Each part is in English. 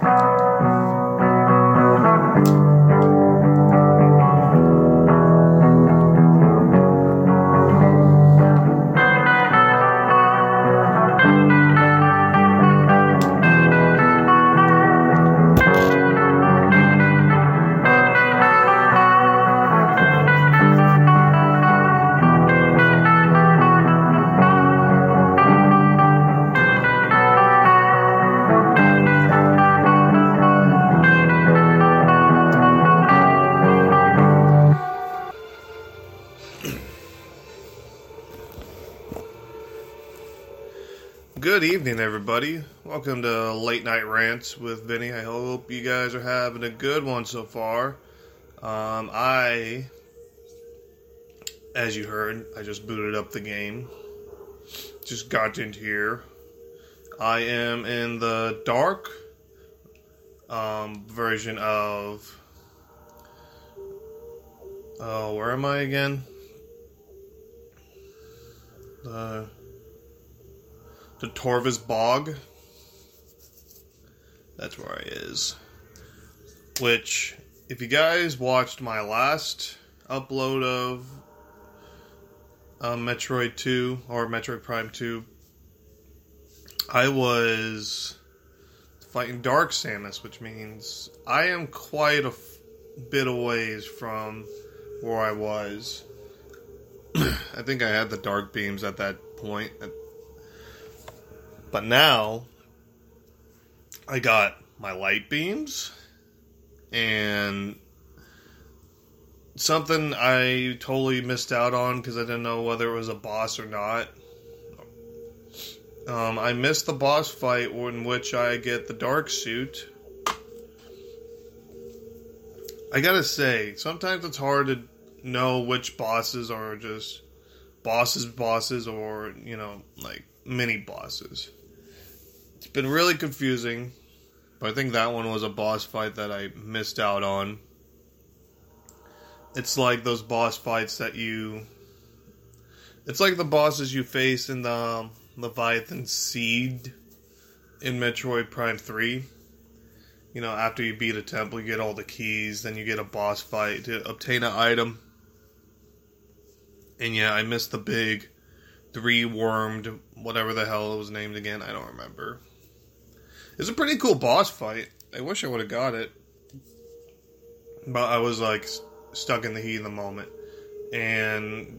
Good evening, everybody. Welcome to Late Night Rants with Vinny. I hope you guys are having a good one so far. Um, I, as you heard, I just booted up the game. Just got into here. I am in the dark um, version of. Oh, where am I again? The the Torvus Bog. That's where I is. Which, if you guys watched my last upload of uh, Metroid 2 or Metroid Prime 2, I was fighting Dark Samus, which means I am quite a f- bit away from where I was. I think I had the dark beams at that point. But now I got my light beams and something I totally missed out on because I didn't know whether it was a boss or not. Um, I missed the boss fight in which I get the dark suit. I gotta say, sometimes it's hard to know which bosses are just bosses, bosses, or, you know, like mini bosses. It's been really confusing, but I think that one was a boss fight that I missed out on. It's like those boss fights that you. It's like the bosses you face in the Leviathan Seed in Metroid Prime 3. You know, after you beat a temple, you get all the keys, then you get a boss fight to obtain an item. And yeah, I missed the big three wormed, whatever the hell it was named again. I don't remember. It's a pretty cool boss fight. I wish I would have got it, but I was like stuck in the heat of the moment, and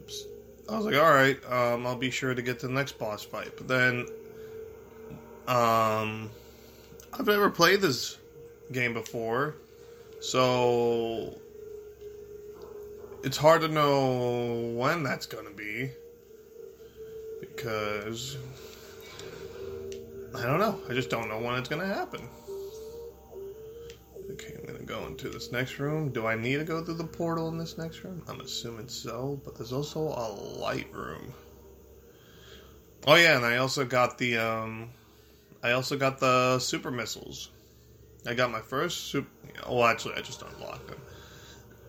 I was like, all right, um, I'll be sure to get to the next boss fight. But then, um, I've never played this game before, so it's hard to know when that's going to be because I don't know. I just don't know when it's going to happen. Okay, I'm going to go into this next room. Do I need to go through the portal in this next room? I'm assuming so, but there's also a light room. Oh yeah, and I also got the um I also got the super missiles. I got my first super well actually I just unlocked them.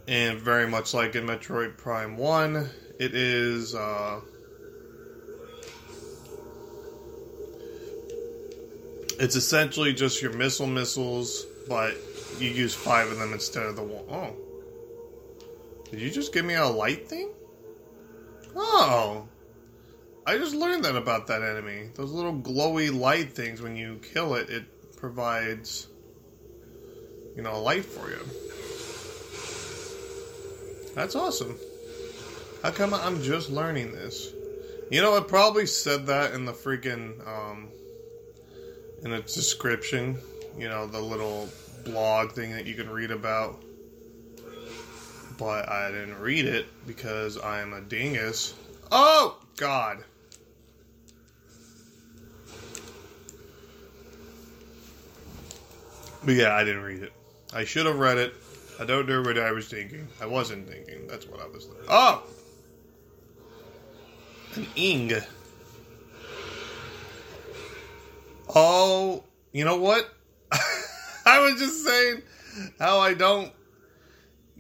And very much like in Metroid Prime 1, it is uh It's essentially just your missile missiles, but you use five of them instead of the one. Oh. Did you just give me a light thing? Oh. I just learned that about that enemy. Those little glowy light things, when you kill it, it provides, you know, a light for you. That's awesome. How come I'm just learning this? You know, it probably said that in the freaking, um, in its description. You know, the little blog thing that you can read about. But I didn't read it because I am a dingus. Oh, God. But yeah, I didn't read it. I should have read it. I don't know what I was thinking. I wasn't thinking. That's what I was thinking. Oh! An Ing. Oh, you know what? I was just saying how I don't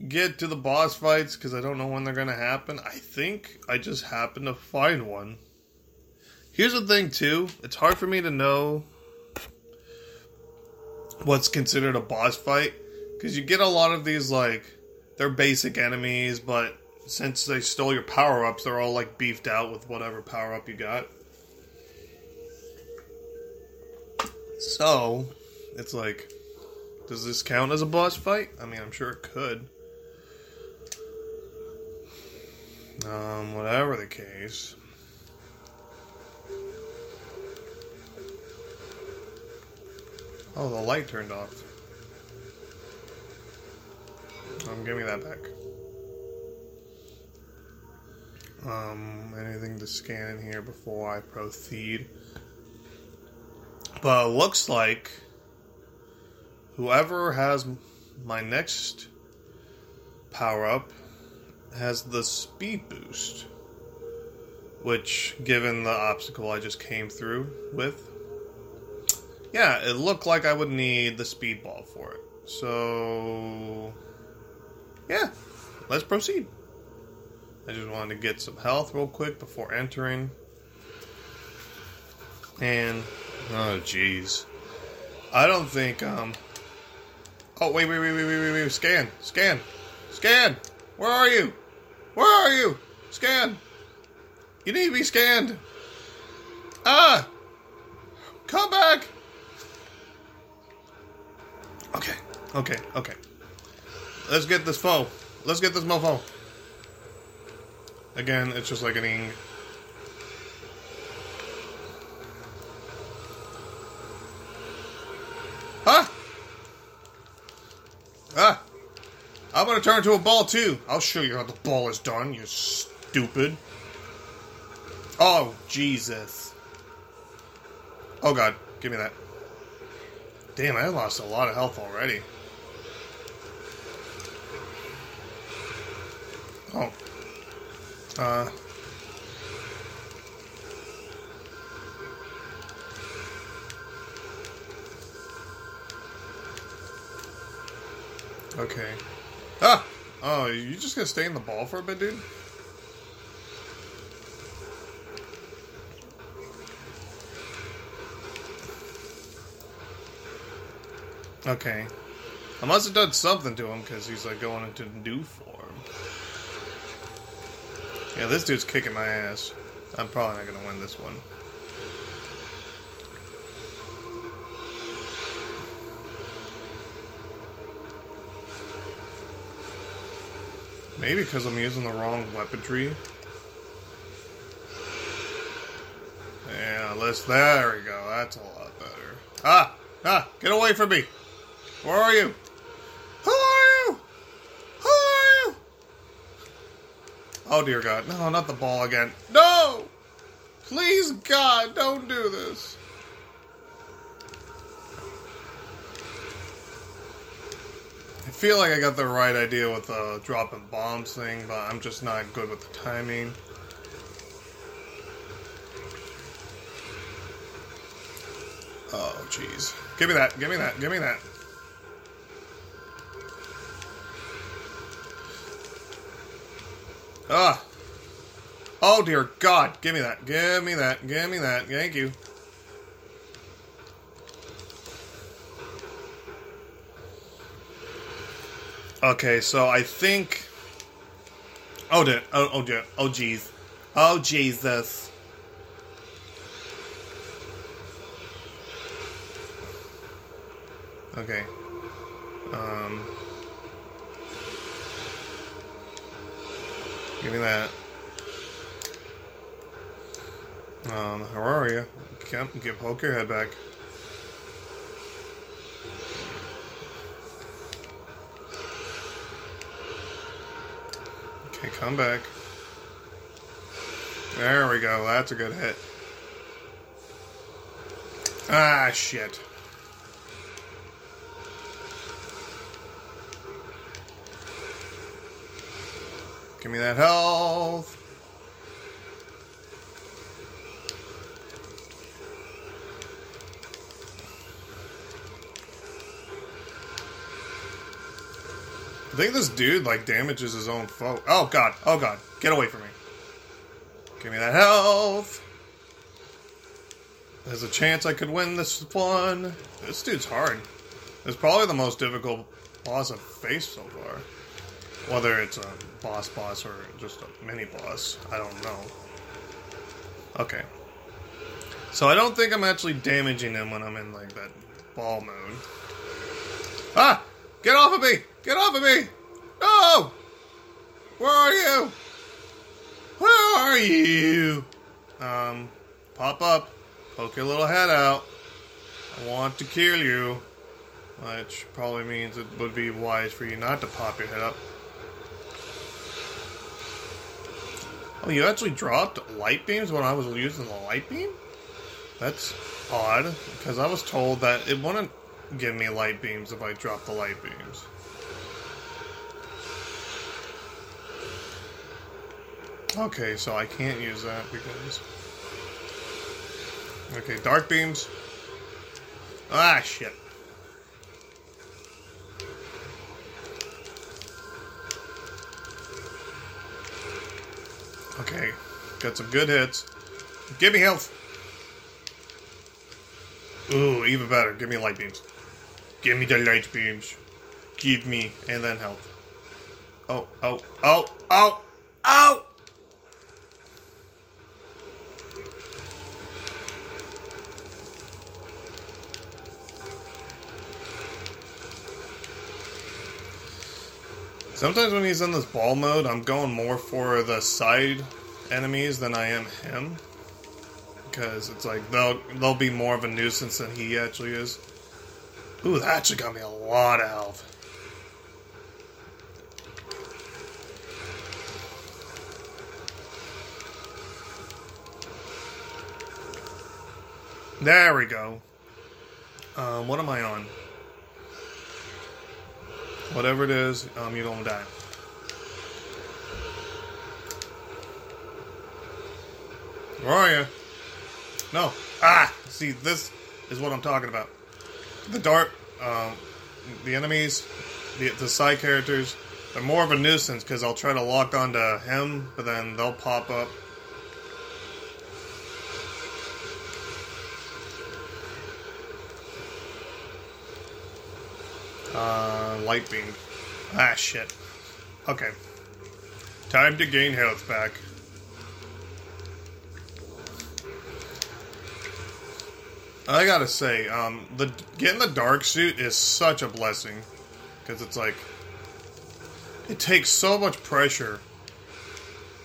get to the boss fights because I don't know when they're going to happen. I think I just happened to find one. Here's the thing, too. It's hard for me to know what's considered a boss fight because you get a lot of these like they're basic enemies, but since they stole your power ups, they're all like beefed out with whatever power up you got. So it's like, does this count as a boss fight? I mean, I'm sure it could. Um, whatever the case. Oh, the light turned off. Um, give me that back. Um, anything to scan in here before I proceed? But looks like whoever has my next power up has the speed boost, which, given the obstacle I just came through with, yeah, it looked like I would need the speed ball for it. So, yeah, let's proceed. I just wanted to get some health real quick before entering. And, oh, jeez. I don't think, um. Oh, wait, wait, wait, wait, wait, wait, wait. Scan, scan, scan. Where are you? Where are you? Scan. You need to be scanned. Ah! Come back! Okay, okay, okay. Let's get this foe. Let's get this mofo. Again, it's just like an Ing. Huh? Ah! I'm gonna turn into a ball too. I'll show you how the ball is done, you stupid. Oh, Jesus. Oh, God. Give me that. Damn, I lost a lot of health already. Oh. Uh. Okay. Ah! Oh, you just gonna stay in the ball for a bit, dude? Okay. I must have done something to him because he's like going into new form. Yeah, this dude's kicking my ass. I'm probably not gonna win this one. Maybe because I'm using the wrong weaponry. Yeah, let's. There we go. That's a lot better. Ah! Ah! Get away from me! Where are you? Who are you? Who are you? Oh dear God. No, not the ball again. No! Please, God, don't do this. Feel like I got the right idea with the dropping bombs thing, but I'm just not good with the timing. Oh, jeez. Give me that, give me that, give me that. Ah. Oh dear God! Give me that! Give me that! Give me that! Thank you. Okay, so I think. Oh dear! Oh, oh dear! Oh jeez! Oh Jesus! Okay. Um. Give me that. Um, how are you? Get, get poke your head back. Okay, come back. There we go. That's a good hit. Ah, shit. Give me that health. Think this dude like damages his own foe. Oh god, oh god, get away from me. Give me that health. There's a chance I could win this one. This dude's hard. It's probably the most difficult boss I've faced so far. Whether it's a boss boss or just a mini boss, I don't know. Okay. So I don't think I'm actually damaging him when I'm in like that ball mode. Ah! Get off of me! Get off of me! No! Where are you? Where are you? Um, pop up. Poke your little head out. I want to kill you. Which probably means it would be wise for you not to pop your head up. Oh, you actually dropped light beams when I was using the light beam? That's odd, because I was told that it wouldn't give me light beams if I drop the light beams. Okay, so I can't use that because. Okay, dark beams. Ah, shit. Okay, got some good hits. Give me health. Ooh, even better. Give me light beams. Give me the light beams. Give me, and then help. Oh, oh, oh, oh, oh! Sometimes when he's in this ball mode, I'm going more for the side enemies than I am him. Because it's like they'll they'll be more of a nuisance than he actually is. Ooh, that actually got me a lot of health. There we go. Um, what am I on? Whatever it is, um, you don't die. Where are you? No. Ah! See, this is what I'm talking about. The dart, um, the enemies, the, the side characters, they're more of a nuisance because I'll try to lock onto him, but then they'll pop up. Uh, light beam. Ah, shit. Okay. Time to gain health back. I gotta say, um, the getting the dark suit is such a blessing because it's like it takes so much pressure.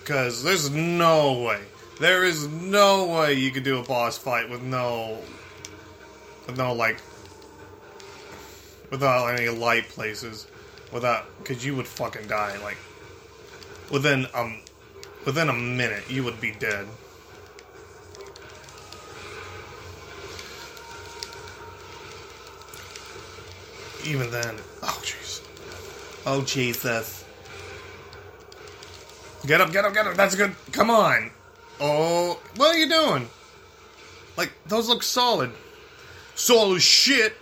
Because there's no way, there is no way you could do a boss fight with no, with no like, without any light places, without because you would fucking die like within um within a minute you would be dead. Even then. Oh, jeez. Oh, Jesus. Get up, get up, get up. That's good. Come on. Oh, what are you doing? Like, those look solid. Solid shit.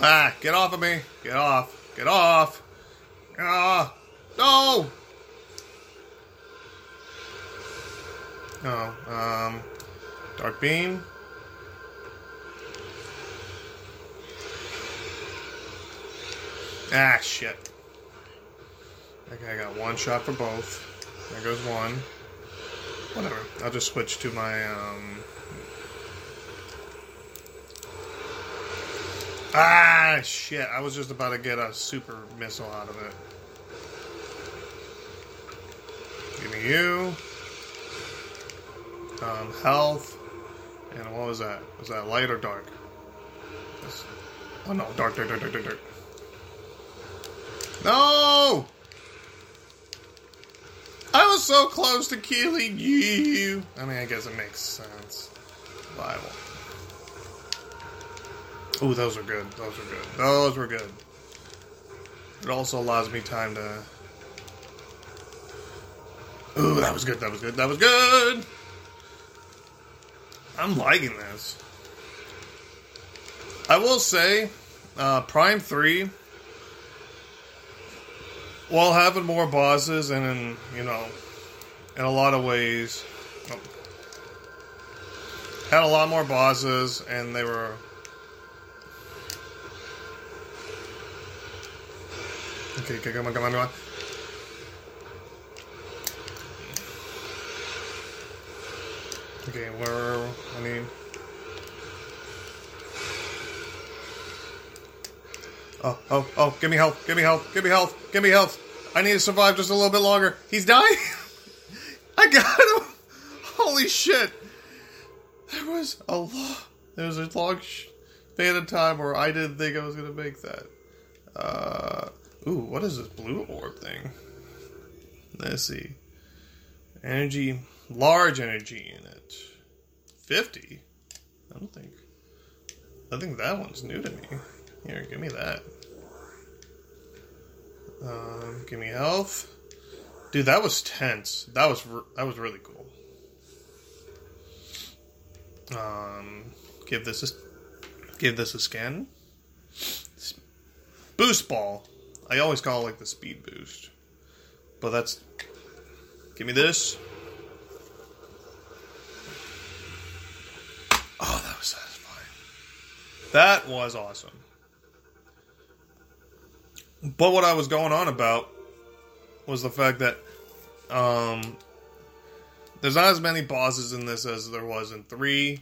Ah, get off of me. Get off. Get off. Ah, no. Oh, um, dark beam. Ah, shit. Okay, I got one shot for both. There goes one. Whatever. I'll just switch to my, um... Ah, shit. I was just about to get a super missile out of it. Give me you. Um, health. And what was that? Was that light or dark? Oh no, dark, dark, dark, dark, dark, dark. No! I was so close to killing you. I mean, I guess it makes sense. Bible. Ooh, those are good. Those are good. Those were good. It also allows me time to. Ooh, that was good. That was good. That was good. I'm liking this. I will say, uh, Prime 3, while having more bosses and in, you know, in a lot of ways, had a lot more bosses and they were. Okay, okay, come on, come on, come on. Okay, where, I mean. Oh, oh, oh, give me health, give me health, give me health, give me health. I need to survive just a little bit longer. He's dying! I got him! Holy shit! There was a lot, there was a long span of time where I didn't think I was gonna make that. Uh, ooh, what is this blue orb thing? Let's see. Energy, large energy in it. 50? I don't think. I think that one's new to me. Here, give me that. Um, give me health. Dude, that was tense. That was re- that was really cool. Um, give this a give this a scan. Boost ball. I always call it like the speed boost, but that's. Give me this. Oh, that was satisfying. That was awesome. But what I was going on about was the fact that um, there's not as many bosses in this as there was in 3.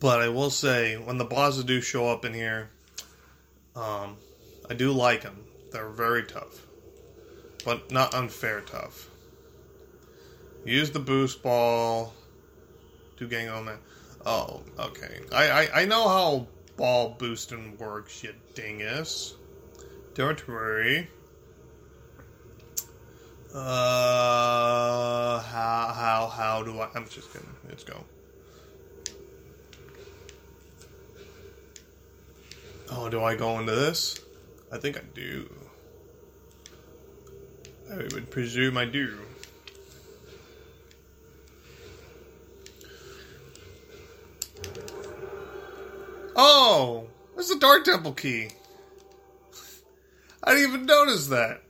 But I will say, when the bosses do show up in here, um, I do like them. They're very tough. But not unfair tough. Use the boost ball to gang on that. Oh, okay. I, I, I know how ball boosting works, you dingus. Don't worry. Uh, how, how, how do I? I'm just kidding. Let's go. Oh, do I go into this? I think I do. I would presume I do. Oh, there's the Dark Temple key. I didn't even notice that.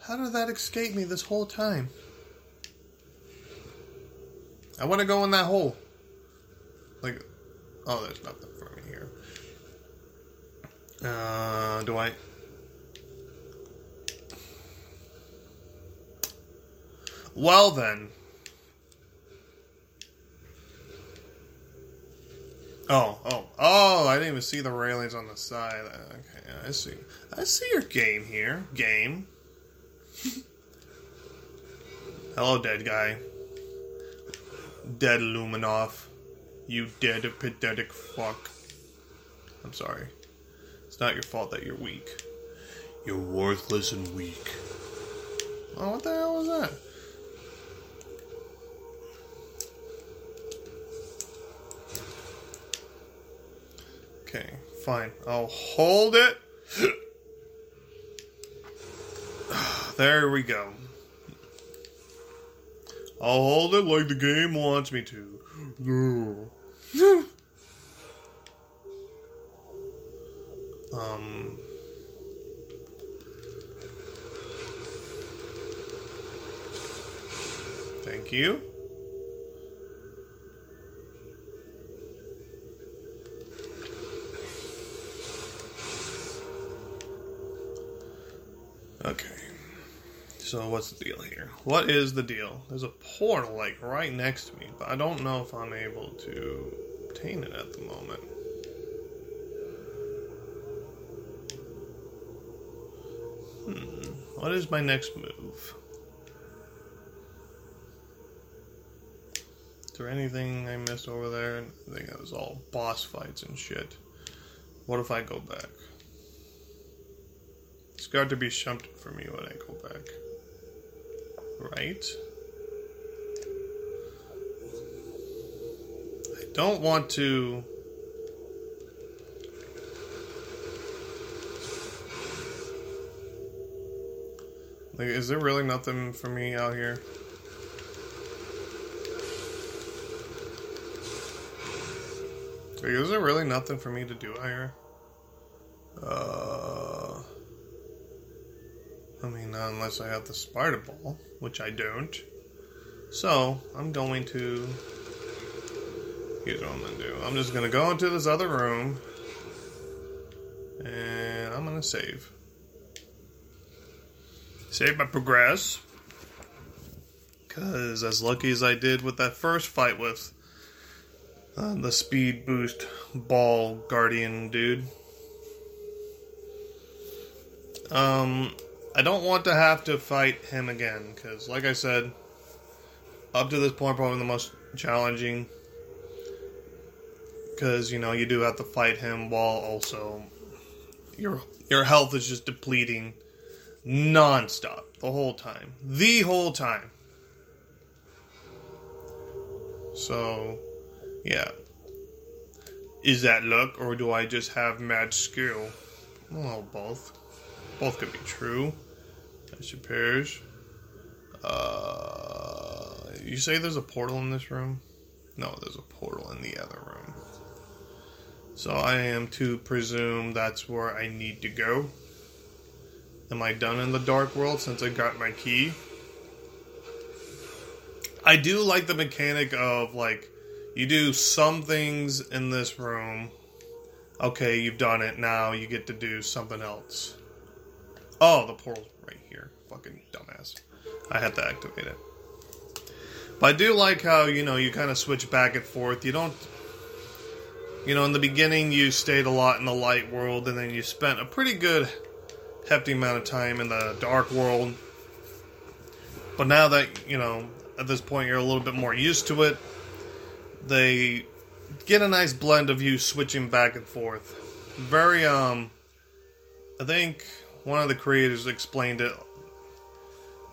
How did that escape me this whole time? I want to go in that hole. Like, oh, there's nothing for me here. Uh, do I? Well then. Oh, oh, oh! I didn't even see the railings on the side. Okay, I see. I see your game here. Game. Hello, dead guy. Dead Luminoth. You dead pathetic fuck. I'm sorry. It's not your fault that you're weak. You're worthless and weak. Oh, what the hell was that? Okay, fine. I'll hold it. there we go. I'll hold it like the game wants me to. um. Thank you. so what's the deal here? What is the deal? There's a portal like right next to me, but I don't know if I'm able to obtain it at the moment. Hmm. What is my next move? Is there anything I missed over there? I think that was all boss fights and shit. What if I go back? It's got to be something for me when I go back. Right? I don't want to. Like, is there really nothing for me out here? Like, is there really nothing for me to do out here? Uh, I mean, not unless I have the spider ball, which I don't. So, I'm going to. Here's what I'm going to do I'm just going to go into this other room. And I'm going to save. Save my progress. Because, as lucky as I did with that first fight with uh, the speed boost ball guardian dude. Um, I don't want to have to fight him again because, like I said, up to this point, probably the most challenging. Because you know you do have to fight him while also your your health is just depleting nonstop the whole time, the whole time. So yeah. Is that luck, or do I just have mad skill? Well, both. Both could be true. I suppose. Uh, you say there's a portal in this room? No, there's a portal in the other room. So I am to presume that's where I need to go. Am I done in the dark world since I got my key? I do like the mechanic of like you do some things in this room. Okay, you've done it. Now you get to do something else. Oh, the portal's right. Fucking dumbass. I had to activate it. But I do like how, you know, you kind of switch back and forth. You don't. You know, in the beginning, you stayed a lot in the light world, and then you spent a pretty good, hefty amount of time in the dark world. But now that, you know, at this point, you're a little bit more used to it they get a nice blend of you switching back and forth. Very um I think one of the creators explained it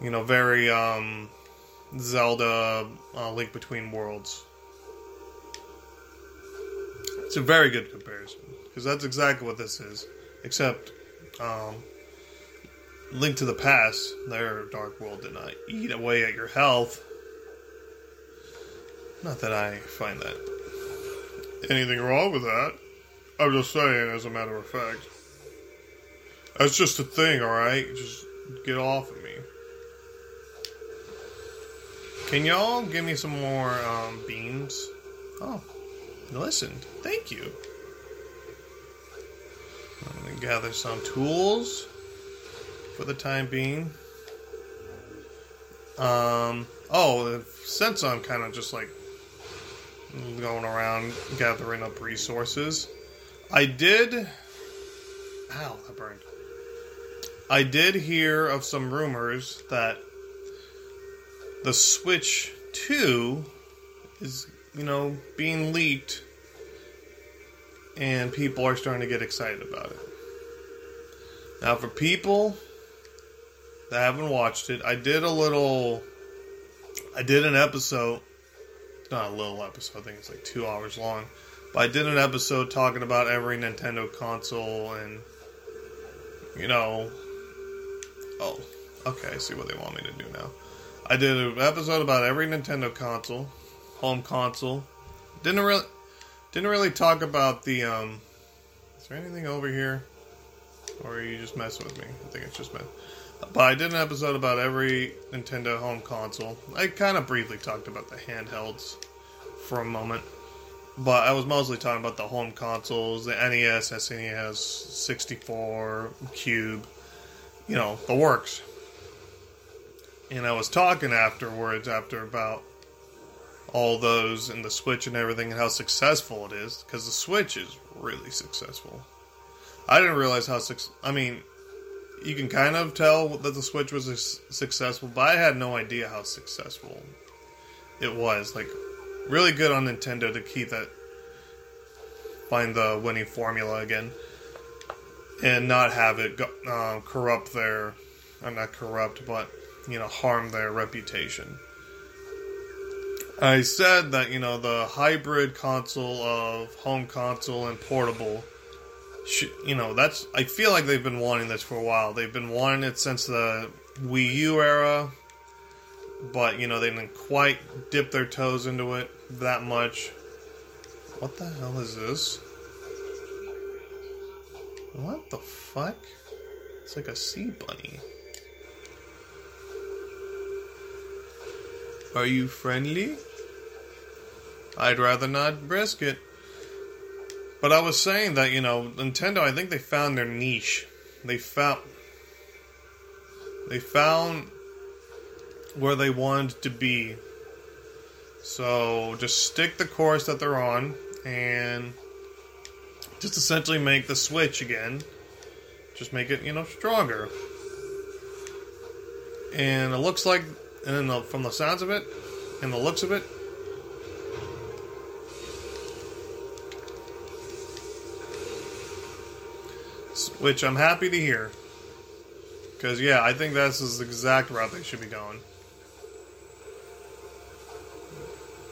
you know, very um Zelda uh, Link Between Worlds. It's a very good comparison because that's exactly what this is, except um, Link to the Past, their Dark World did not eat away at your health. Not that I find that anything wrong with that. I'm just saying, as a matter of fact. That's just a thing, alright? Just get off of Can y'all give me some more um, beams? Oh, listened. Thank you. I'm going to gather some tools for the time being. Um, oh, since I'm kind of just like going around gathering up resources. I did. Ow, that burned. I did hear of some rumors that the Switch 2 is, you know, being leaked and people are starting to get excited about it. Now, for people that haven't watched it, I did a little. I did an episode not a little episode. I think it's like two hours long. But I did an episode talking about every Nintendo console and, you know. Oh, okay. I see what they want me to do now. I did an episode about every Nintendo console, home console. Didn't really, didn't really talk about the. um Is there anything over here, or are you just messing with me? I think it's just me. But I did an episode about every Nintendo home console. I kind of briefly talked about the handhelds for a moment. But I was mostly talking about the home consoles, the NES, SNES, 64, Cube, you know, the works. And I was talking afterwards, after about all those and the Switch and everything, and how successful it is, because the Switch is really successful. I didn't realize how successful. I mean, you can kind of tell that the Switch was successful, but I had no idea how successful it was. Like, really good on Nintendo to keep that, find the winning formula again, and not have it go, uh, corrupt their. I'm not corrupt, but you know, harm their reputation. I said that you know the hybrid console of home console and portable you know, that's. I feel like they've been wanting this for a while. They've been wanting it since the Wii U era, but you know, they didn't quite dip their toes into it that much. What the hell is this? What the fuck? It's like a sea bunny. Are you friendly? I'd rather not risk it. But I was saying that, you know, Nintendo, I think they found their niche. They found. They found where they wanted to be. So just stick the course that they're on and just essentially make the Switch again. Just make it, you know, stronger. And it looks like, and the, from the sounds of it, and the looks of it, which I'm happy to hear. Because, yeah, I think this is the exact route they should be going.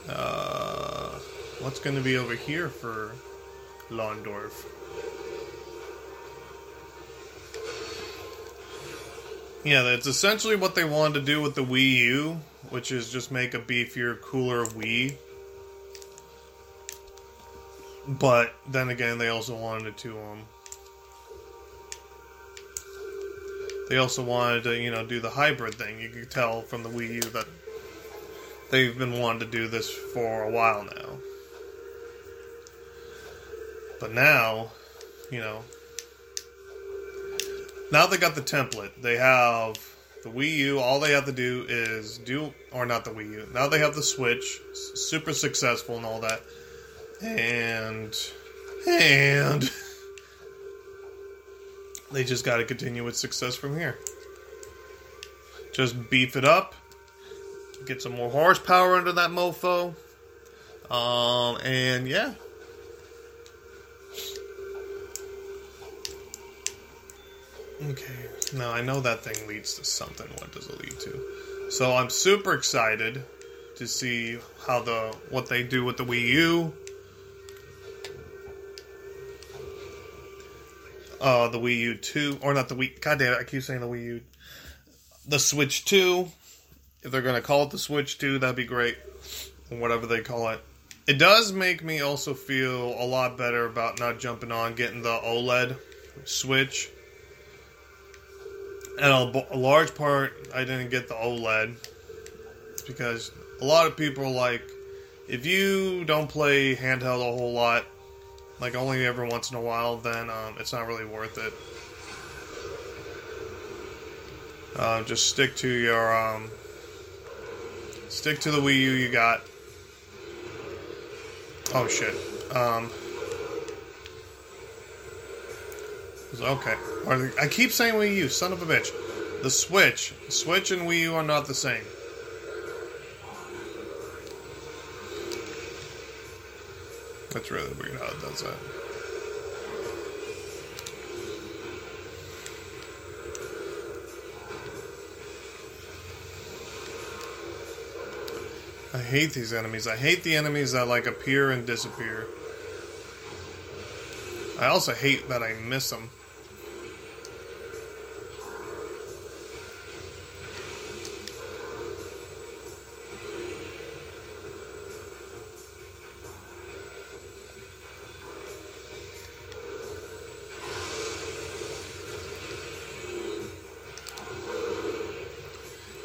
Uh, what's going to be over here for Londorf? Yeah, that's essentially what they wanted to do with the Wii U, which is just make a beefier, cooler Wii. But then again, they also wanted to um, they also wanted to, you know, do the hybrid thing. You could tell from the Wii U that they've been wanting to do this for a while now. But now, you know, now they got the template. They have the Wii U. All they have to do is do, or not the Wii U. Now they have the Switch, super successful and all that, and and. They just got to continue with success from here. Just beef it up, get some more horsepower under that mofo, um, and yeah. Okay, now I know that thing leads to something. What does it lead to? So I'm super excited to see how the what they do with the Wii U uh, the Wii U 2, or not the Wii, god damn it, I keep saying the Wii U, the Switch 2. If they're going to call it the Switch 2, that'd be great. Whatever they call it. It does make me also feel a lot better about not jumping on getting the OLED Switch. And a, a large part, I didn't get the OLED because a lot of people like, if you don't play handheld a whole lot, like only every once in a while, then um, it's not really worth it. Uh, just stick to your um, stick to the Wii U you got. Oh shit. Um, okay. I keep saying Wii U, son of a bitch. The Switch, Switch and Wii U are not the same. That's really weird how it does that. I hate these enemies. I hate the enemies that like appear and disappear. I also hate that I miss them.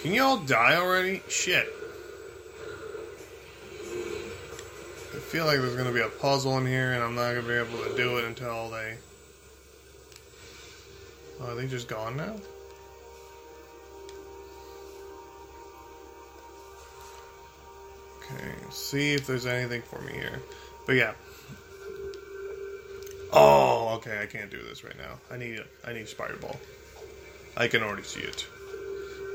Can you all die already? Shit. Feel like there's gonna be a puzzle in here and I'm not gonna be able to do it until they. Oh, are they just gone now? Okay, see if there's anything for me here. But yeah. Oh, okay, I can't do this right now. I need I need Spider Ball. I can already see it.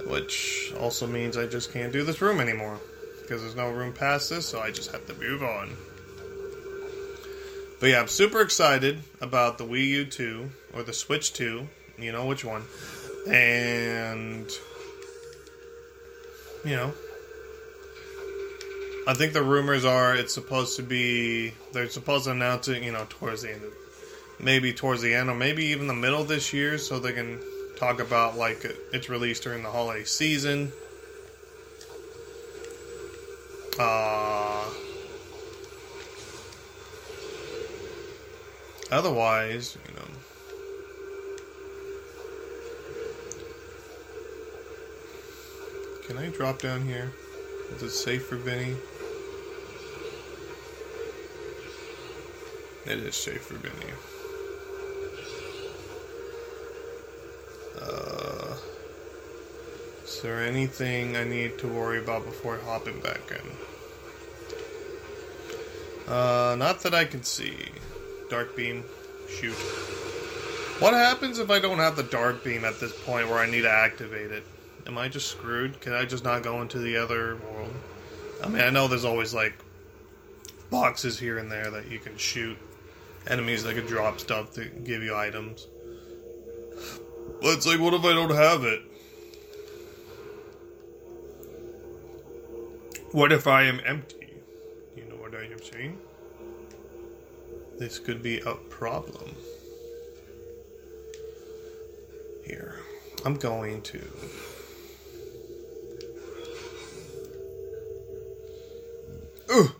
Which also means I just can't do this room anymore. Because there's no room past this, so I just have to move on. But yeah, I'm super excited about the Wii U 2, or the Switch 2, you know which one. And, you know, I think the rumors are it's supposed to be, they're supposed to announce it, you know, towards the end of, maybe towards the end, or maybe even the middle of this year, so they can talk about like its released during the holiday season. Uh, otherwise, you know. Can I drop down here? Is it safe for Vinny? It is safe for Vinny. Uh, is there anything I need to worry about before hopping back in? Uh, not that I can see. Dark beam, shoot. What happens if I don't have the dark beam at this point where I need to activate it? Am I just screwed? Can I just not go into the other world? I mean, I know there's always like boxes here and there that you can shoot enemies that can drop stuff to give you items. But it's like, what if I don't have it? What if I am empty? You know what I am saying? This could be a problem. Here. I'm going to. Ugh.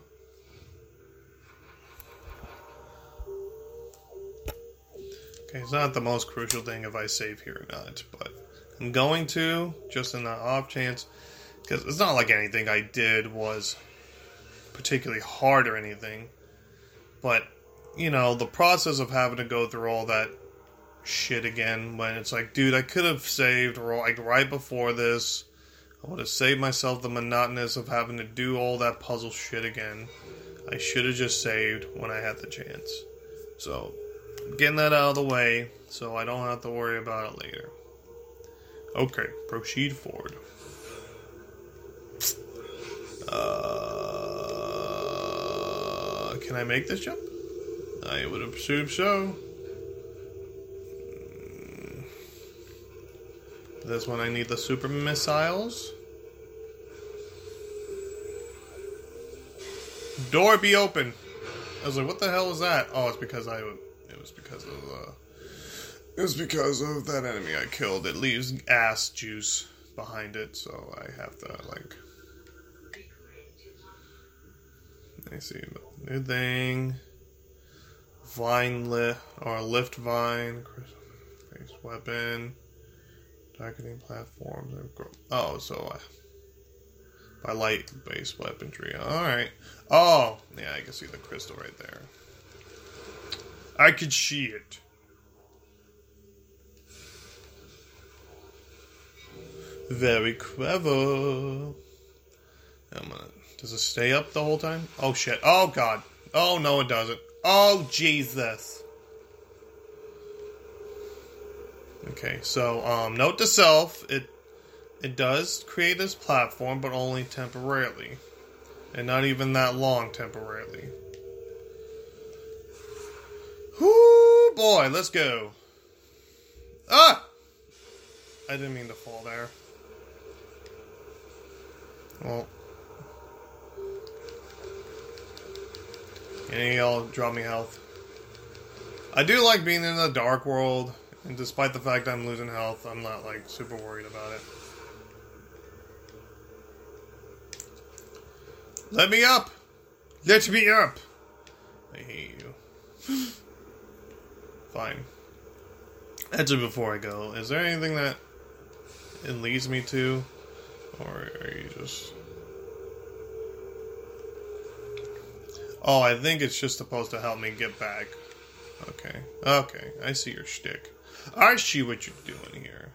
Okay, it's not the most crucial thing if I save here or not, but I'm going to, just in the off chance, because it's not like anything I did was particularly hard or anything, but, you know, the process of having to go through all that shit again when it's like, dude, I could have saved like right before this. I would have saved myself the monotonous of having to do all that puzzle shit again. I should have just saved when I had the chance. So, getting that out of the way so I don't have to worry about it later. Okay, proceed forward. Uh, can I make this jump? I would assume so. This one I need the super missiles. Door be open. I was like, what the hell is that? Oh, it's because I it was because of uh it was because of that enemy I killed. It leaves ass juice behind it, so I have to like I see new thing. Vine lift or lift vine base weapon. Targeting platforms. Oh, so uh, by light based weaponry. Alright. Oh, yeah, I can see the crystal right there. I could see it. Very clever. I'm gonna, does it stay up the whole time? Oh shit. Oh god. Oh no, it doesn't. Oh Jesus. Okay, so um, note to self: it it does create this platform, but only temporarily, and not even that long temporarily. Whoo, boy, let's go. Ah! I didn't mean to fall there. Well. Any y'all drop me health. I do like being in the dark world, and despite the fact I'm losing health, I'm not like super worried about it. Let me up! Let me up! I hate you. Fine. Actually, before I go, is there anything that it leads me to? Or are you just. Oh, I think it's just supposed to help me get back. Okay. Okay. I see your shtick. I see what you're doing here.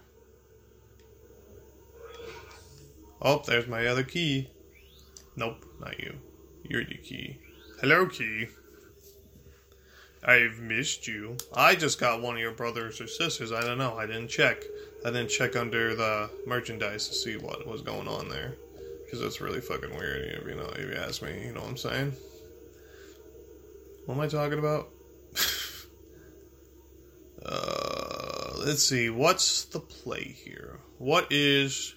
Oh, there's my other key. Nope, not you. You're the key. Hello, key. I've missed you. I just got one of your brothers or sisters. I don't know. I didn't check. I didn't check under the merchandise to see what was going on there. Because it's really fucking weird, if you know, if you ask me. You know what I'm saying? What am I talking about? uh, let's see. What's the play here? What is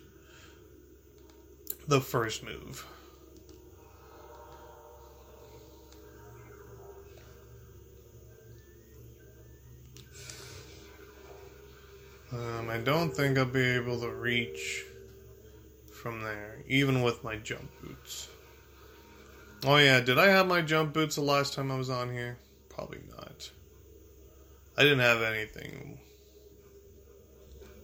the first move? Um, I don't think I'll be able to reach from there, even with my jump boots. Oh yeah, did I have my jump boots the last time I was on here? Probably not. I didn't have anything.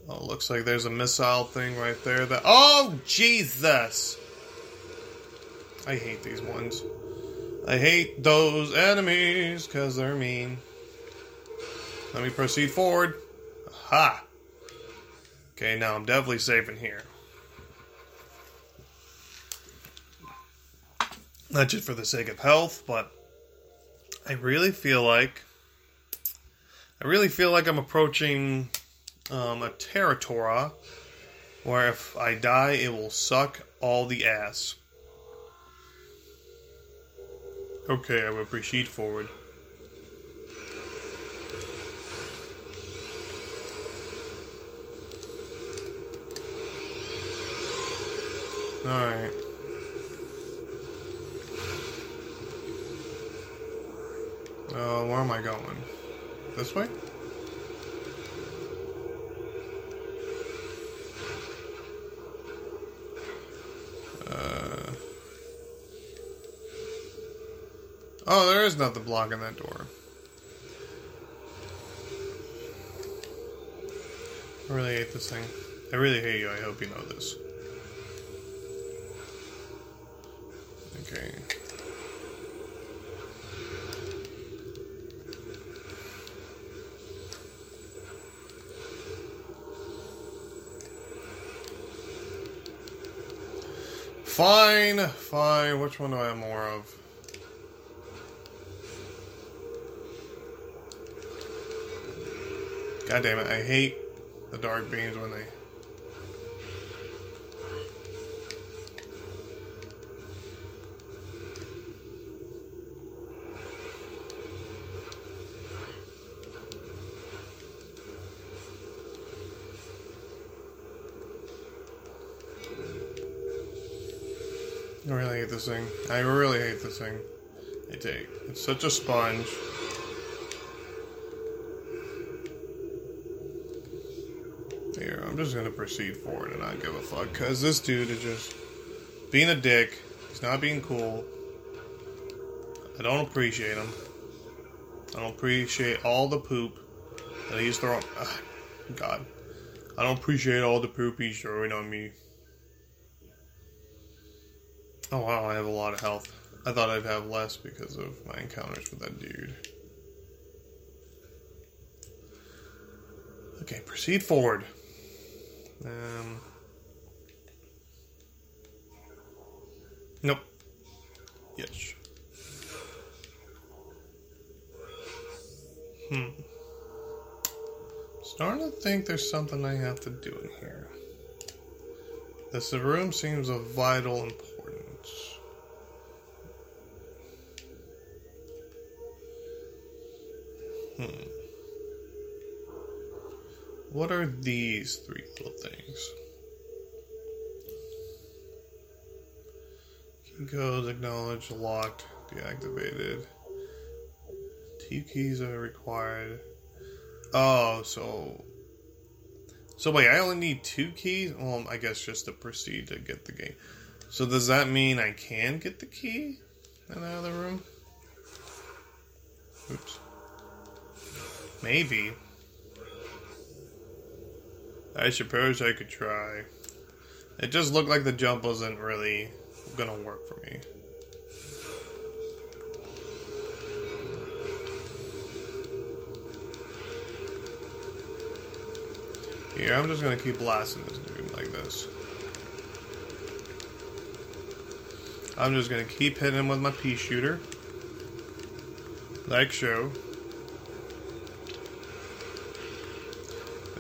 Oh, looks like there's a missile thing right there that- Oh, Jesus! I hate these ones. I hate those enemies, because they're mean. Let me proceed forward. Ha! Okay, now I'm definitely safe in here. Not just for the sake of health, but I really feel like I really feel like I'm approaching um, a territory where if I die, it will suck all the ass. Okay, I will proceed forward. Alright. Uh, where am I going? This way? Uh. Oh, there is nothing blocking that door. I really hate this thing. I really hate you. I hope you know this. Okay. Fine, fine. Which one do I have more of? God damn it, I hate the dark beams when they. This thing. I really hate this thing. I take. It's such a sponge. Here, I'm just gonna proceed forward and not give a fuck. Cause this dude is just being a dick. He's not being cool. I don't appreciate him. I don't appreciate all the poop that he's throwing. Ugh, God. I don't appreciate all the poop he's throwing on me. Oh wow, I have a lot of health. I thought I'd have less because of my encounters with that dude. Okay, proceed forward. Um. Nope. Yes. Hmm. Starting to think there's something I have to do in here. This room seems of vital importance. What are these three little things? Key codes acknowledged, locked, deactivated. Two keys are required. Oh, so. So wait, I only need two keys? Well, I guess just to proceed to get the game. So does that mean I can get the key in the room? Oops. Maybe. I suppose I could try. It just looked like the jump wasn't really gonna work for me. Yeah, I'm just gonna keep blasting this dude like this. I'm just gonna keep hitting him with my pea shooter. Like so.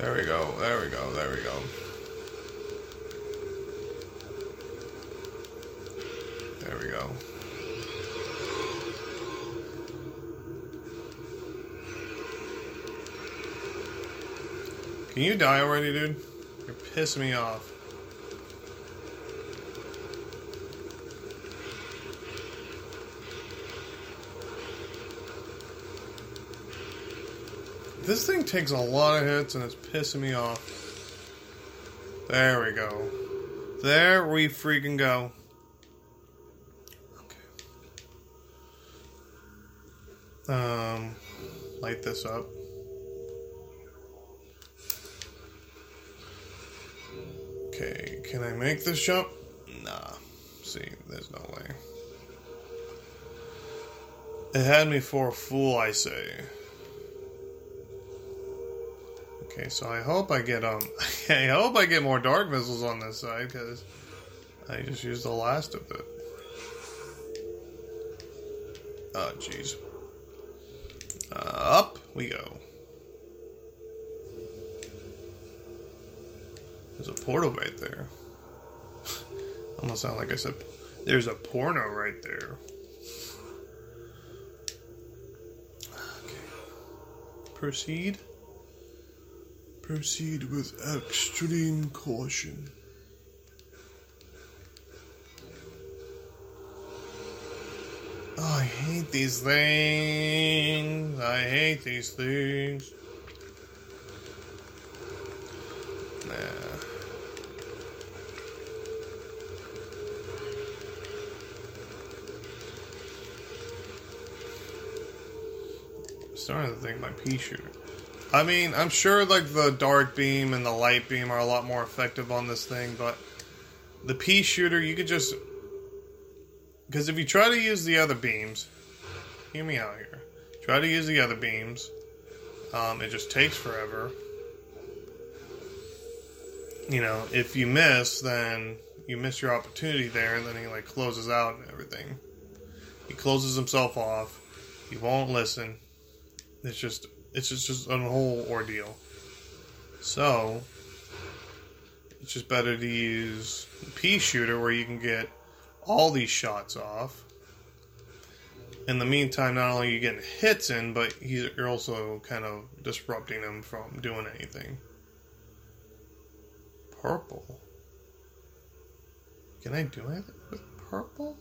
There we go, there we go, there we go. There we go. Can you die already, dude? You're pissing me off. This thing takes a lot of hits and it's pissing me off. There we go. There we freaking go. Okay. Um, light this up. Okay, can I make this jump? Nah. See, there's no way. It had me for a fool, I say. Okay, so I hope I get um, I hope I get more dark missiles on this side because I just used the last of it. Oh, jeez. Uh, up we go. There's a portal right there. Almost sound like I said, there's a porno right there. Okay. Proceed. Proceed with extreme caution. Oh, I hate these things. I hate these things. Nah. Starting to think my pea shooter. I mean, I'm sure like the dark beam and the light beam are a lot more effective on this thing, but the pea shooter, you could just because if you try to use the other beams, hear me out here. Try to use the other beams, um, it just takes forever. You know, if you miss, then you miss your opportunity there, and then he like closes out and everything. He closes himself off. He won't listen. It's just it's just, just a whole ordeal. So it's just better to use pea shooter where you can get all these shots off. In the meantime, not only are you getting hits in, but you're also kind of disrupting them from doing anything. Purple. Can I do anything with purple?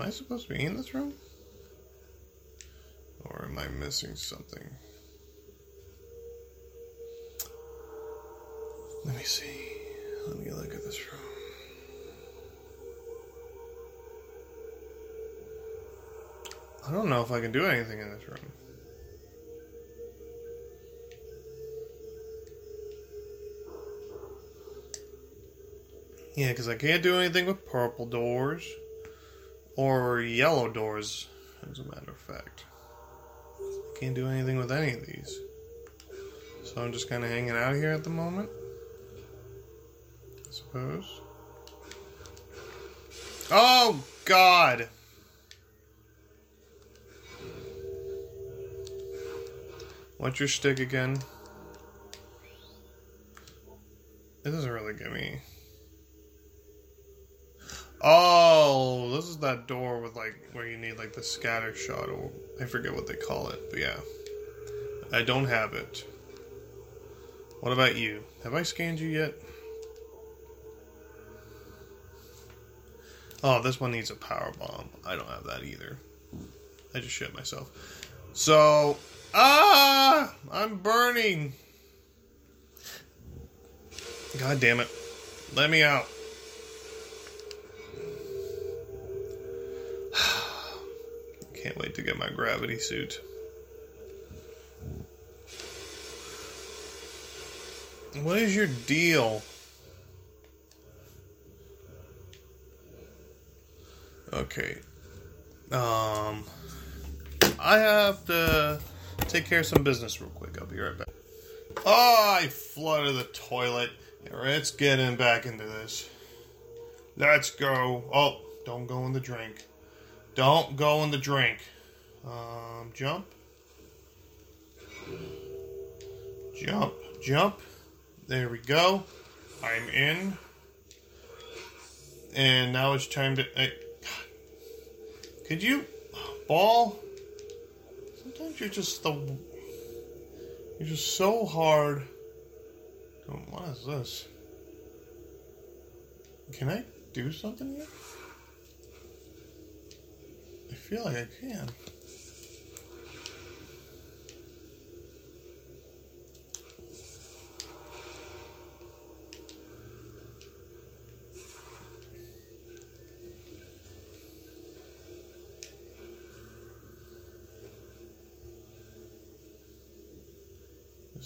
Am I supposed to be in this room? Or am I missing something? Let me see. Let me look at this room. I don't know if I can do anything in this room. Yeah, because I can't do anything with purple doors or yellow doors, as a matter of fact. I can't do anything with any of these. So I'm just kind of hanging out here at the moment. I suppose. Oh, God! What's your stick again? It doesn't really give me. Oh, this is that door with like where you need like the scatter shot, or I forget what they call it, but yeah. I don't have it. What about you? Have I scanned you yet? Oh, this one needs a power bomb. I don't have that either. I just shit myself. So, ah, I'm burning. God damn it. Let me out. Get my gravity suit. What is your deal? Okay. Um I have to take care of some business real quick. I'll be right back. Oh, I flooded the toilet. Let's get in back into this. Let's go. Oh, don't go in the drink. Don't go in the drink. Um, jump. Jump, jump. There we go. I'm in. And now it's time to. Could you. Ball? Sometimes you're just the. You're just so hard. What is this? Can I do something here? I feel like I can.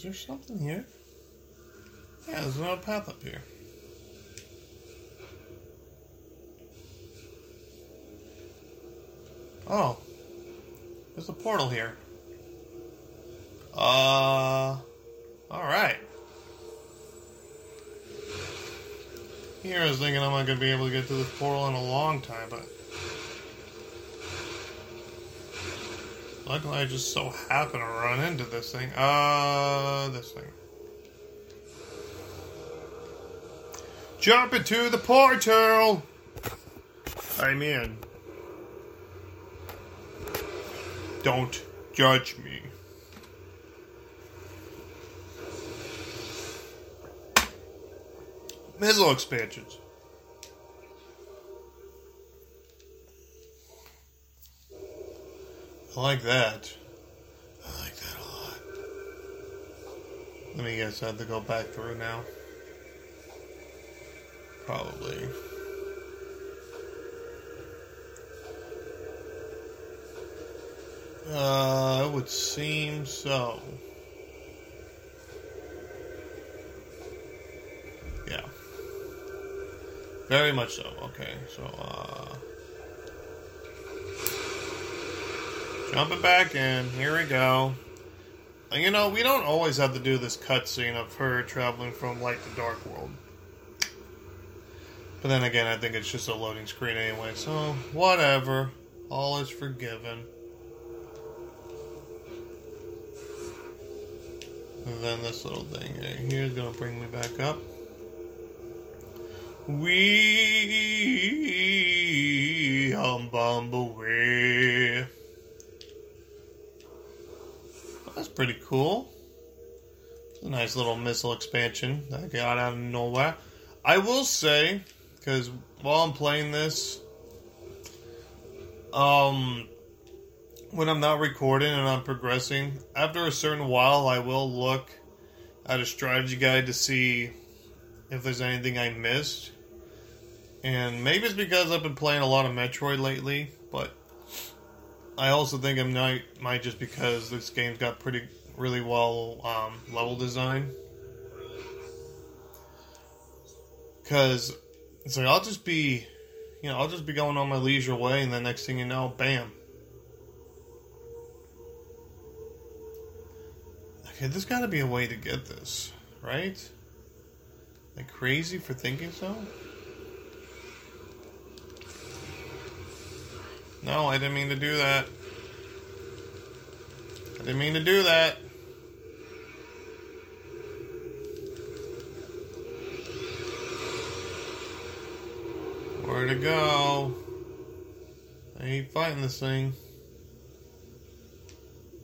There something here? Yeah, there's another path up here. Oh. There's a portal here. Uh. Alright. Here I was thinking I'm not going to be able to get to this portal in a long time, but. Luckily, I just so happen to run into this thing. Uh, this thing. Jump into the portal! I'm in. Don't judge me. Missile expansions. I like that. I like that a lot. Let me guess, I have to go back through now. Probably. Uh, it would seem so. Yeah. Very much so. Okay, so, uh. Jumping back in. Here we go. You know, we don't always have to do this cutscene of her traveling from light to dark world. But then again, I think it's just a loading screen anyway, so whatever. All is forgiven. And then this little thing here is going to bring me back up. We hum away. That's pretty cool. It's a nice little missile expansion that I got out of nowhere. I will say, because while I'm playing this, um, when I'm not recording and I'm progressing, after a certain while, I will look at a strategy guide to see if there's anything I missed. And maybe it's because I've been playing a lot of Metroid lately, but I also think it might might just because this game's got pretty really well um, level design. Because it's like I'll just be, you know, I'll just be going on my leisure way, and the next thing you know, bam, Okay, there's got to be a way to get this, right? Like crazy for thinking so? No, I didn't mean to do that. I didn't mean to do that. Where to go? I ain't fighting this thing.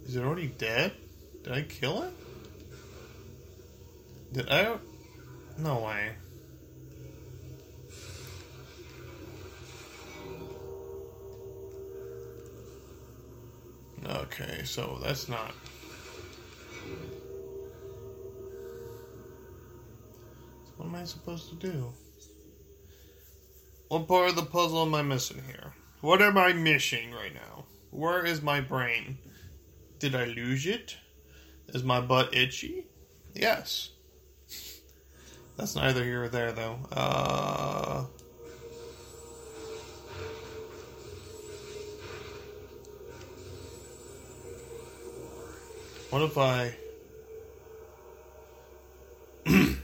Is it already dead? Did I kill it? Did I? No way. Okay, so that's not. So what am I supposed to do? What part of the puzzle am I missing here? What am I missing right now? Where is my brain? Did I lose it? Is my butt itchy? Yes. That's neither here or there, though. Uh. What if I.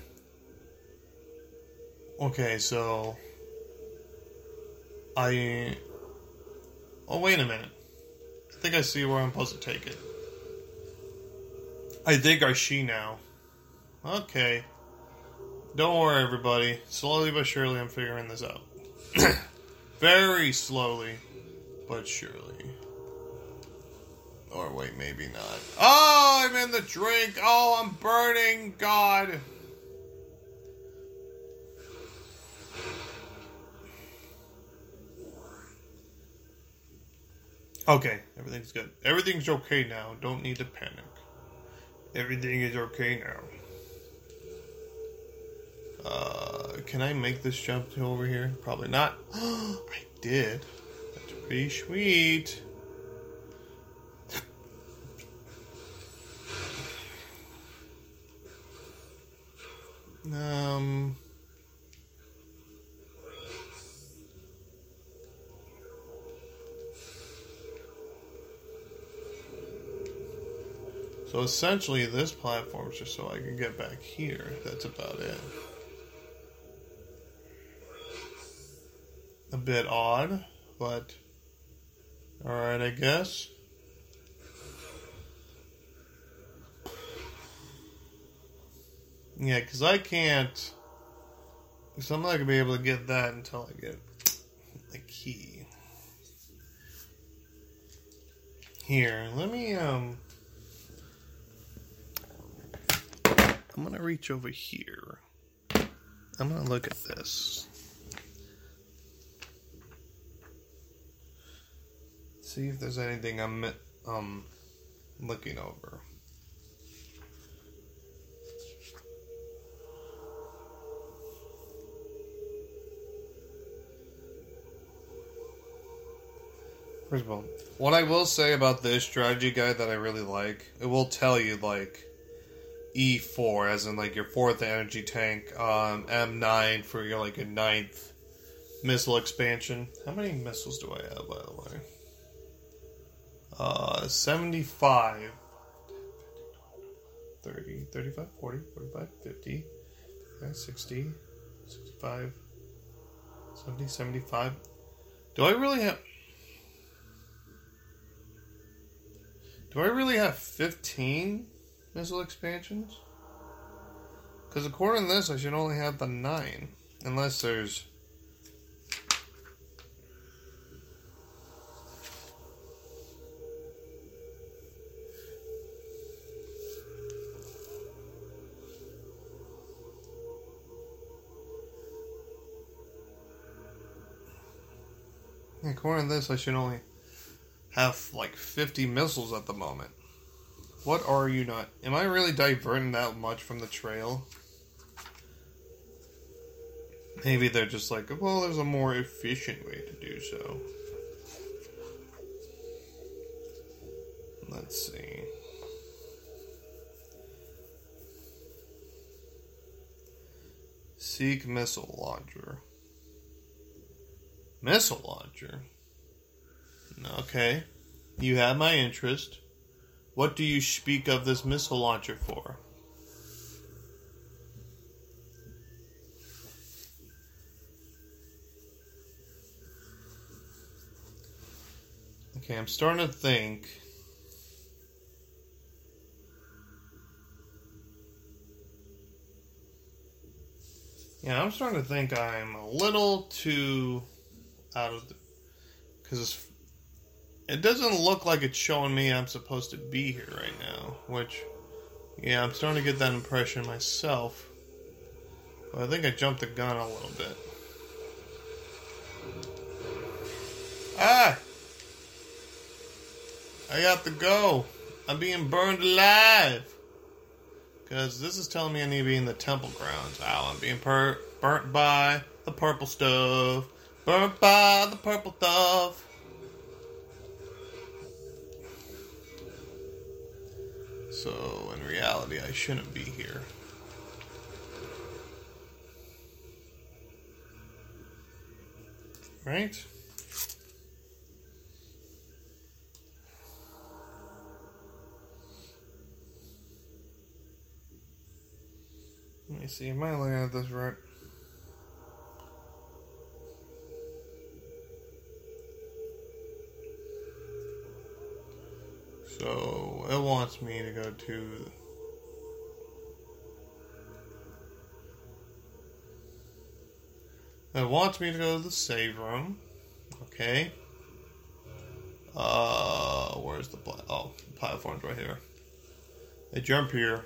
okay, so. I. Oh, wait a minute. I think I see where I'm supposed to take it. I think I see now. Okay. Don't worry, everybody. Slowly but surely, I'm figuring this out. Very slowly, but surely. Or wait, maybe not. Oh, I'm in the drink. Oh, I'm burning. God. Okay, everything's good. Everything's okay now. Don't need to panic. Everything is okay now. Uh, can I make this jump to over here? Probably not. I did. That's pretty sweet. Um. So essentially, this platform is just so I can get back here. That's about it. A bit odd, but alright, I guess. Yeah, because I can't. Because I'm not to be able to get that until I get the key. Here, let me, um. I'm to reach over here. I'm to look at this. See if there's anything I'm um looking over. First of all, what I will say about this strategy guide that I really like, it will tell you like E4 as in like your fourth energy tank, um, M9 for your like your ninth missile expansion. How many missiles do I have by the way? Uh 75 30, 35, 40, 45, 50, 60, 65, 70, 75. Do I really have Do I really have 15 missile expansions? Because according to this, I should only have the 9. Unless there's. According to this, I should only have like 50 missiles at the moment. What are you not? Am I really diverting that much from the trail? Maybe they're just like, well, there's a more efficient way to do so. Let's see. Seek missile launcher. Missile launcher? Okay. You have my interest. What do you speak of this missile launcher for? Okay, I'm starting to think. Yeah, I'm starting to think I'm a little too out of the. Because it doesn't look like it's showing me I'm supposed to be here right now, which, yeah, I'm starting to get that impression myself. But I think I jumped the gun a little bit. Ah! I got to go. I'm being burned alive. Because this is telling me I need to be in the temple grounds. Ow, I'm being burnt by the purple stuff. Burnt by the purple stuff. So, in reality, I shouldn't be here. Right? Let me see, am I looking at this right? So wants me to go to that uh, wants me to go to the save room. Okay. Uh, where's the oh the platform's right here. They jump here.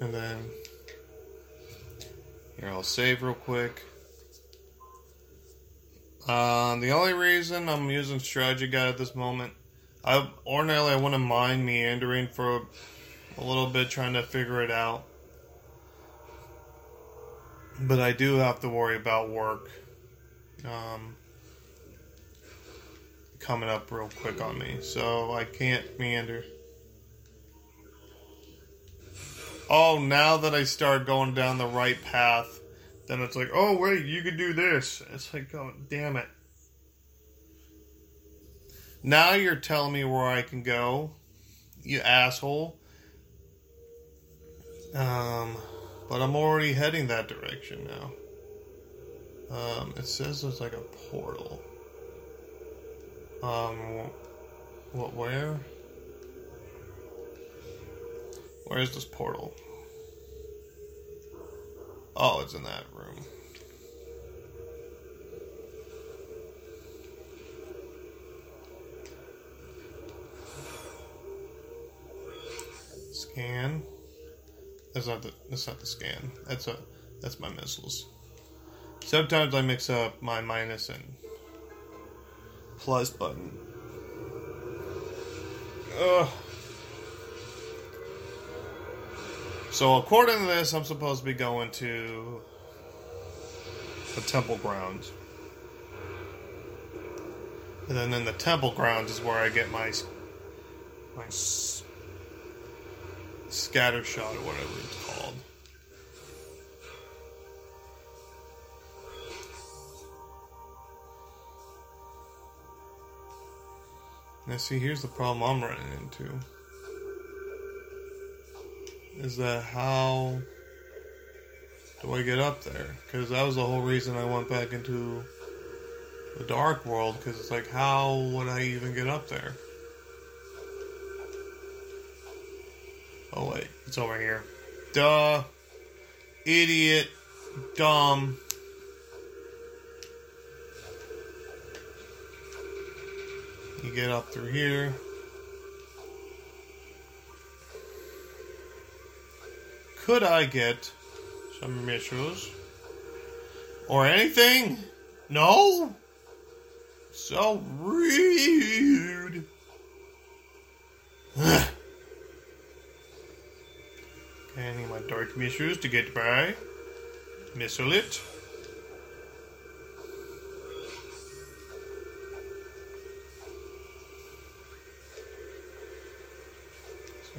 And then here I'll save real quick. Uh, the only reason I'm using strategy guide at this moment, I ordinarily I wouldn't mind meandering for a little bit trying to figure it out, but I do have to worry about work um, coming up real quick on me, so I can't meander. Oh, now that I start going down the right path, then it's like, oh wait, you could do this. It's like, oh damn it. Now you're telling me where I can go, you asshole. Um, but I'm already heading that direction now. Um, it says there's like a portal. Um, what? Where? Where is this portal? Oh, it's in that room. Scan. That's not the. That's not the scan. That's a. That's my missiles. Sometimes I mix up my minus and plus button. Ugh. So according to this, I'm supposed to be going to the temple grounds. And then in the temple grounds is where I get my my scatter shot or whatever it's called. Now see, here's the problem I'm running into. Is that how do I get up there? Because that was the whole reason I went back into the dark world. Because it's like, how would I even get up there? Oh wait, it's over here. Duh, idiot, dumb. You get up through here. Could I get some missiles? Or anything? No? So rude. okay, I need my dark missiles to get by. Missile it.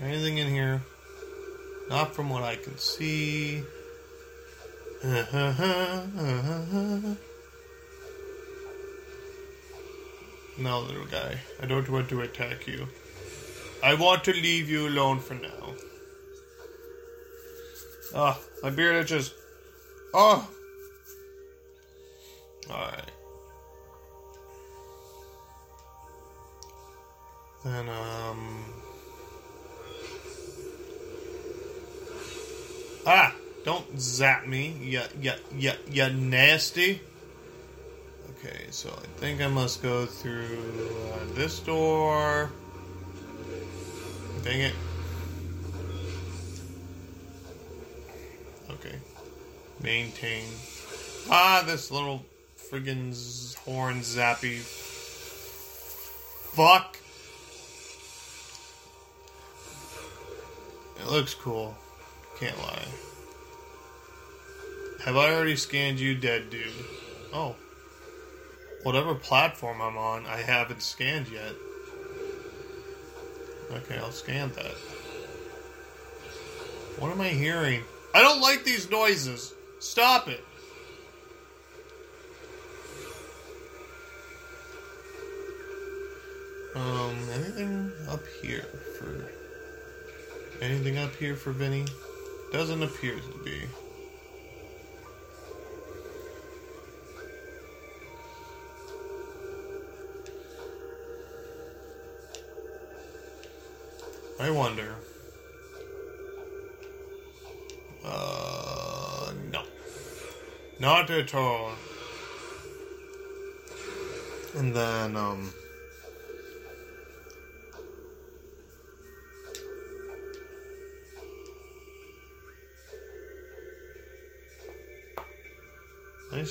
Anything in here? Not from what I can see. no, little guy. I don't want to attack you. I want to leave you alone for now. Ah, my beard itches. Ah! Alright. Then, um. Ah! Don't zap me, you, you, you, you nasty. Okay, so I think I must go through uh, this door. Dang it. Okay. Maintain. Ah, this little friggin' horn zappy. Fuck! It looks cool. Can't lie. Have I already scanned you, dead dude? Oh. Whatever platform I'm on, I haven't scanned yet. Okay, I'll scan that. What am I hearing? I don't like these noises. Stop it. Um, anything up here for anything up here for Vinny? Doesn't appear to be. I wonder. Uh, no. Not at all. And then, um. I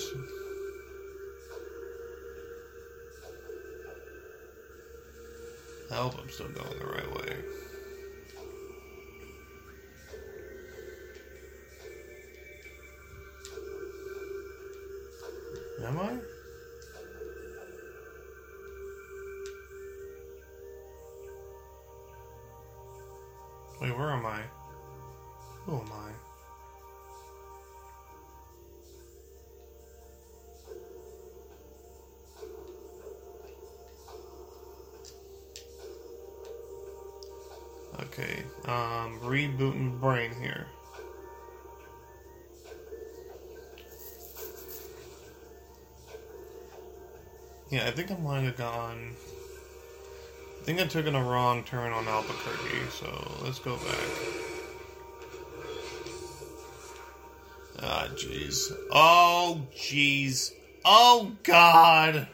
hope I'm still going the right way. Um, rebooting brain here. Yeah, I think I might have gone. I think I took in a wrong turn on Albuquerque, so let's go back. Ah, jeez. Oh, jeez. Oh, God!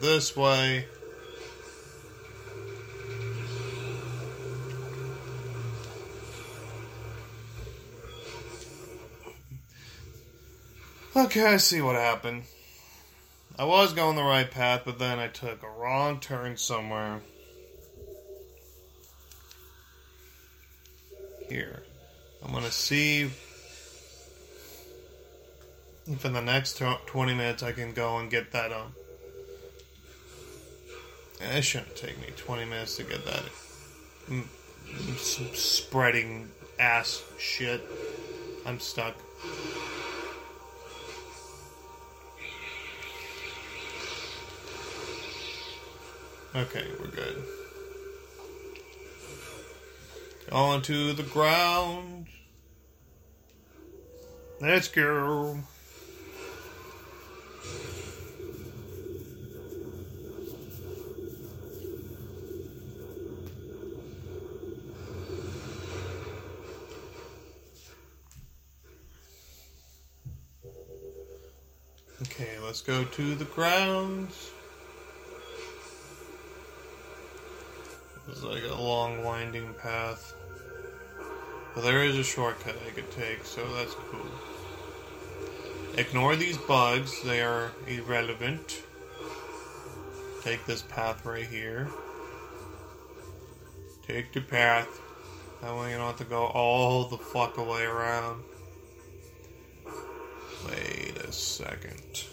This way. Okay, I see what happened. I was going the right path, but then I took a wrong turn somewhere. Here. I'm gonna see if in the next 20 minutes I can go and get that um Eh, it shouldn't take me 20 minutes to get that spreading ass shit. I'm stuck. Okay, we're good. Onto the ground. Let's go. Okay, let's go to the grounds. It's like a long winding path. But there is a shortcut I could take, so that's cool. Ignore these bugs, they are irrelevant. Take this path right here. Take the path. That way you don't have to go all the fuck away around. Wait a second.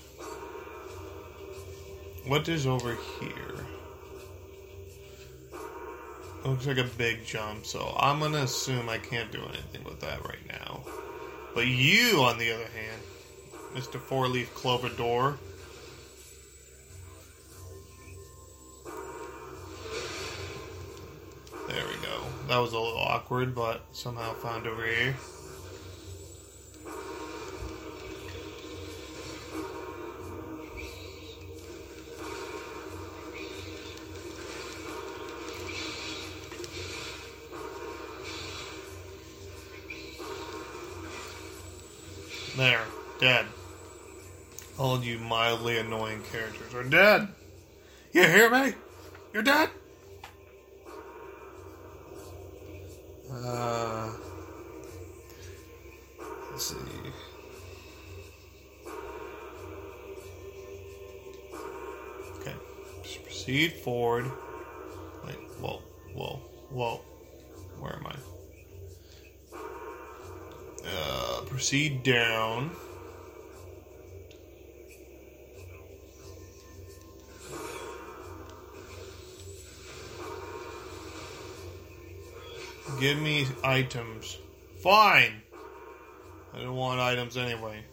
What is over here? Looks like a big jump, so I'm gonna assume I can't do anything with that right now. But you, on the other hand, Mr. Four Leaf Clover Door. There we go. That was a little awkward, but somehow found over here. Dead. All you mildly annoying characters are dead. You hear me? You're dead. Uh, let's see. Okay, just proceed forward. Wait, whoa, whoa, whoa. Where am I? Uh, proceed down. Give me items. Fine. I don't want items anyway.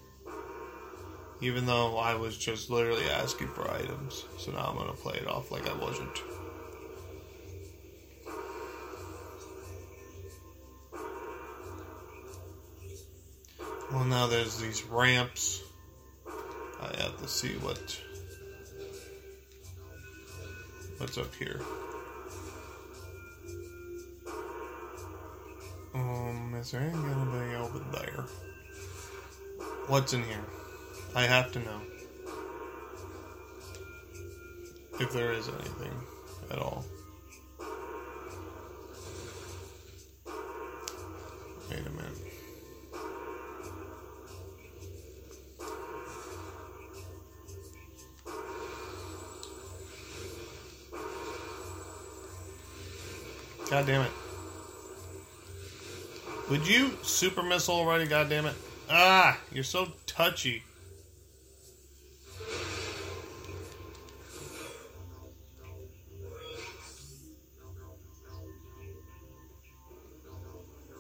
Even though I was just literally asking for items. So now I'm gonna play it off like I wasn't. Well, now there's these ramps. I have to see what what's up here. Is there anything over there? What's in here? I have to know. If there is anything at all. Wait a minute. God damn it. Would you super missile already? God damn it. Ah, you're so touchy.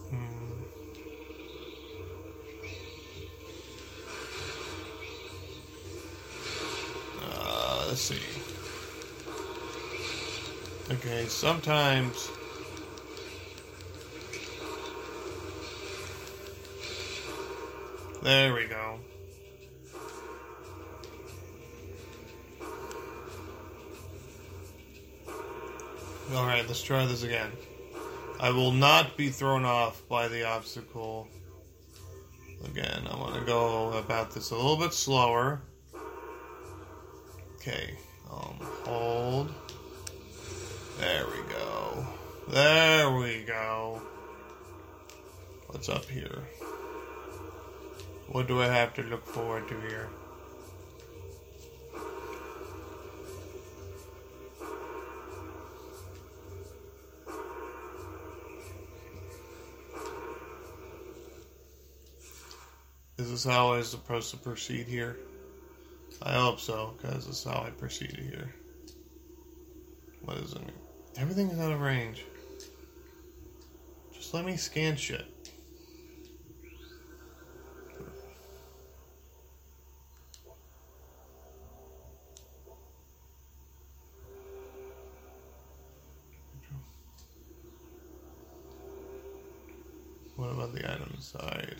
Hmm. Uh, let's see. Okay, sometimes There we go. Alright, let's try this again. I will not be thrown off by the obstacle. Again, I want to go about this a little bit slower. Okay, um, hold. There we go. There we go. What's up here? What do I have to look forward to here? Is this how I'm supposed to proceed here? I hope so, because this is how I proceed here. What is it? Everything is out of range. Just let me scan shit. What about the item side?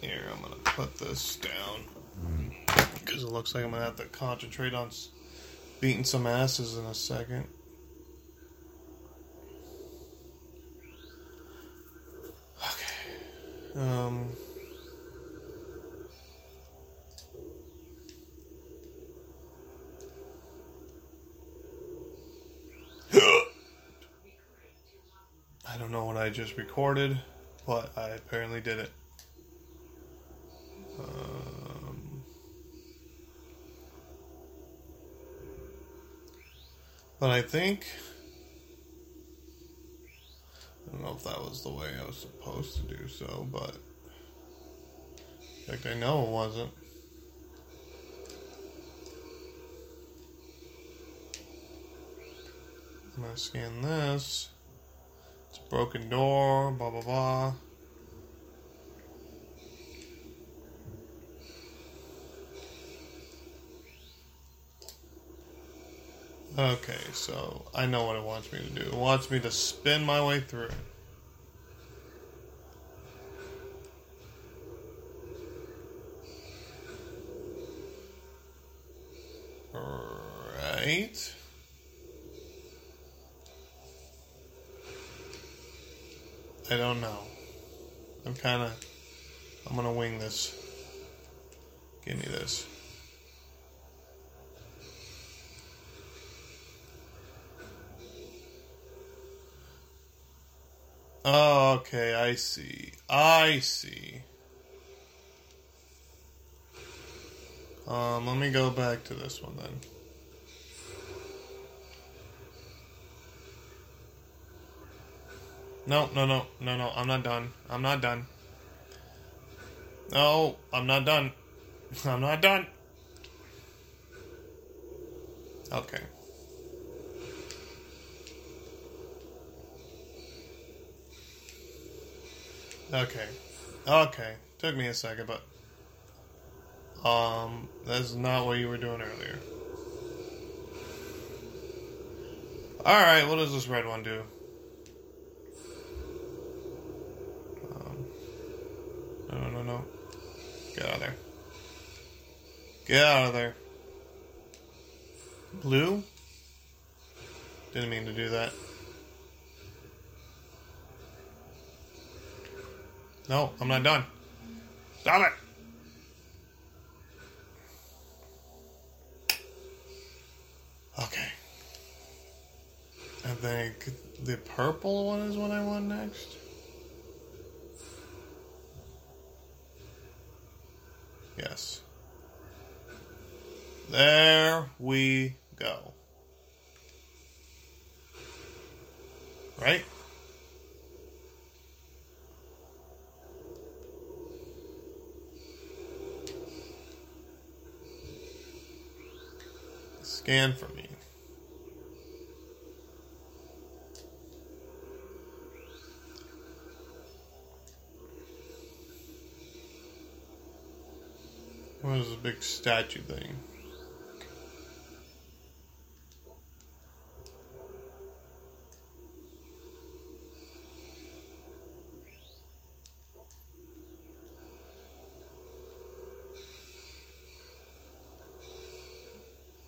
Here, I'm gonna put this down because it looks like I'm gonna have to concentrate on beating some asses in a second. Okay. Um. I don't know what I just recorded, but I apparently did it. But I think. I don't know if that was the way I was supposed to do so, but. In fact, I know it wasn't. I'm gonna scan this. It's a broken door, blah blah blah. Okay, so I know what it wants me to do. It wants me to spin my way through. Right. I don't know. I'm kind of. I'm gonna wing this. Give me this. Oh, okay, I see. I see. Um, let me go back to this one then. No, no, no, no, no, I'm not done. I'm not done. No, I'm not done. I'm not done. Okay. Okay. Okay. Took me a second, but um that's not what you were doing earlier. Alright, what does this red one do? Um, no, no, no. Get out of there. Get out of there. Blue? Didn't mean to do that. No, I'm not done. Stop it! Okay. I think the purple one is what I want next. Yes. There we go. Right? Scan for me. What is this big statue thing?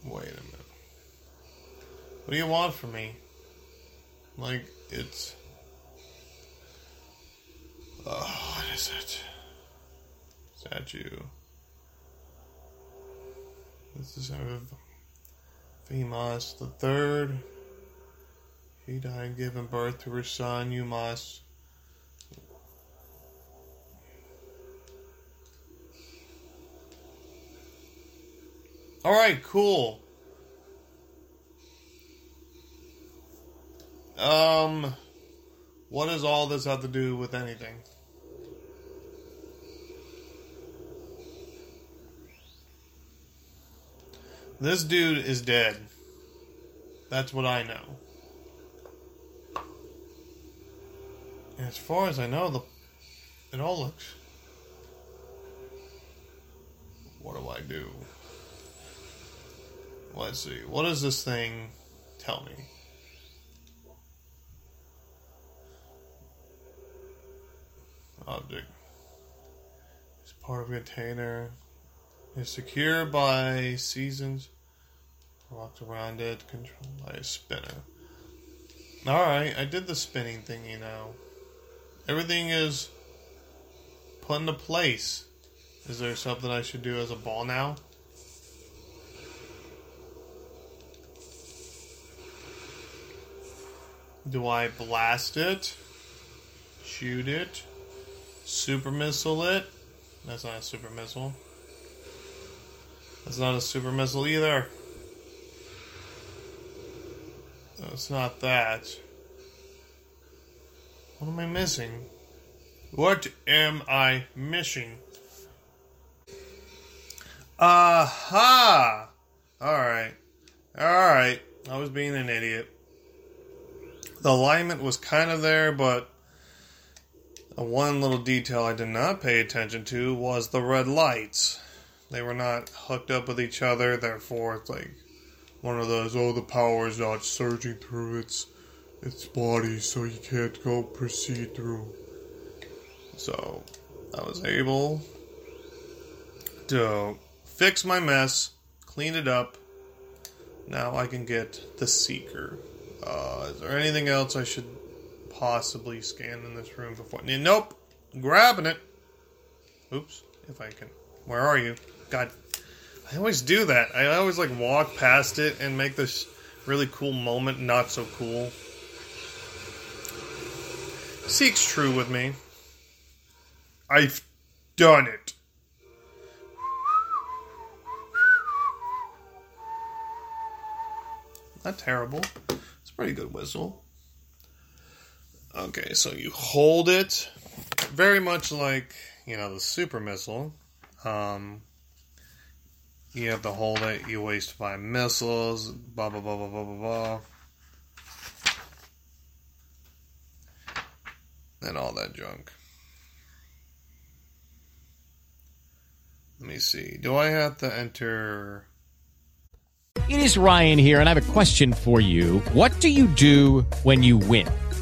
Wait a minute. What do you want from me? Like, it's. Oh, what is it? Statue. This is of Famous the third. He died giving birth to her son. You must. All right, cool. Um, what does all this have to do with anything? This dude is dead. That's what I know. As far as I know, the it all looks. What do I do? Let's see. What does this thing tell me? Object. It's part of a container. Is secure by seasons. Locked around it, controlled by a spinner. Alright, I did the spinning thingy now. Everything is put into place. Is there something I should do as a ball now? Do I blast it? Shoot it? Super missile it? That's not a super missile. That's not a super missile either. That's not that. What am I missing? What am I missing? Aha! Alright. Alright. I was being an idiot. The alignment was kind of there, but one little detail I did not pay attention to was the red lights. They were not hooked up with each other, therefore it's like one of those, oh, the power is not surging through its its body, so you can't go proceed through. So I was able to fix my mess, clean it up. Now I can get the seeker. Uh, is there anything else I should possibly scan in this room before? Nope. Grabbing it. Oops. If I can. Where are you? God. I always do that. I always like walk past it and make this really cool moment not so cool. Seek's true with me. I've done it. Not terrible. It's a pretty good whistle. Okay, so you hold it very much like, you know, the super missile. Um, you have to hold it, you waste five missiles, blah, blah, blah, blah, blah, blah, blah. And all that junk. Let me see. Do I have to enter. It is Ryan here, and I have a question for you. What do you do when you win?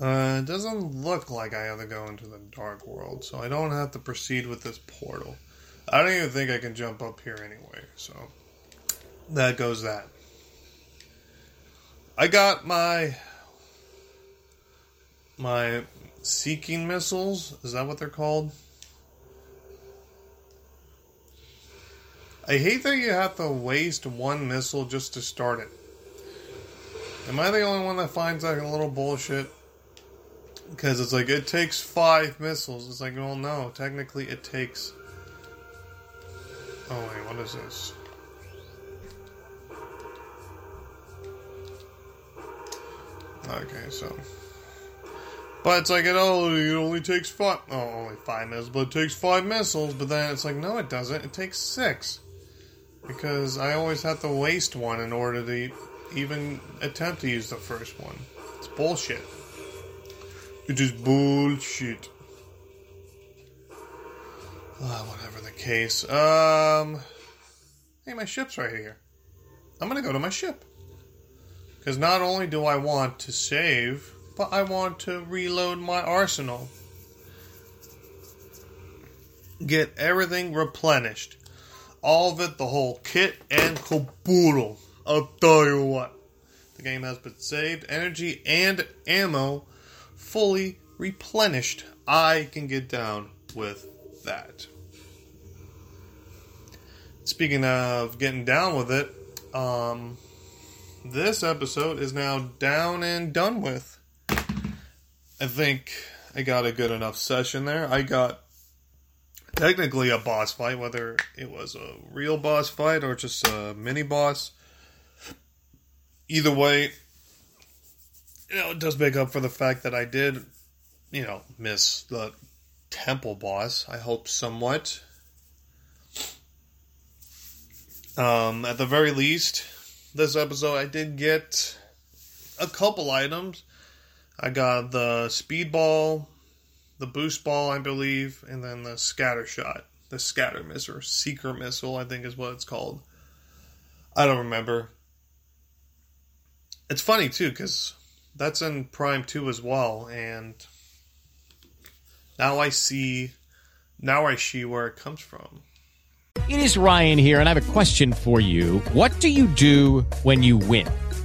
Uh, it doesn't look like I have to go into the dark world, so I don't have to proceed with this portal. I don't even think I can jump up here anyway, so that goes that. I got my my seeking missiles. Is that what they're called? I hate that you have to waste one missile just to start it. Am I the only one that finds that a little bullshit? Because it's like, it takes five missiles. It's like, well, no. Technically, it takes. Oh, wait, what is this? Okay, so. But it's like, it, oh, it only takes five. Oh, only five missiles, but it takes five missiles. But then it's like, no, it doesn't. It takes six. Because I always have to waste one in order to even attempt to use the first one. It's bullshit. It is bullshit. Ah, whatever the case. Um, hey, my ship's right here. I'm gonna go to my ship because not only do I want to save, but I want to reload my arsenal. Get everything replenished, all of it, the whole kit and caboodle. I'll tell you what. The game has been saved, energy and ammo fully replenished. I can get down with that. Speaking of getting down with it, um, this episode is now down and done with. I think I got a good enough session there. I got technically a boss fight, whether it was a real boss fight or just a mini boss. Either way, you know, it does make up for the fact that I did, you know, miss the temple boss. I hope somewhat. Um, at the very least, this episode I did get a couple items. I got the speedball, the boost ball, I believe, and then the scatter shot, the scatter missile, or seeker missile, I think is what it's called. I don't remember. It's funny too because that's in Prime Two as well, and now I see, now I see where it comes from. It is Ryan here, and I have a question for you. What do you do when you win?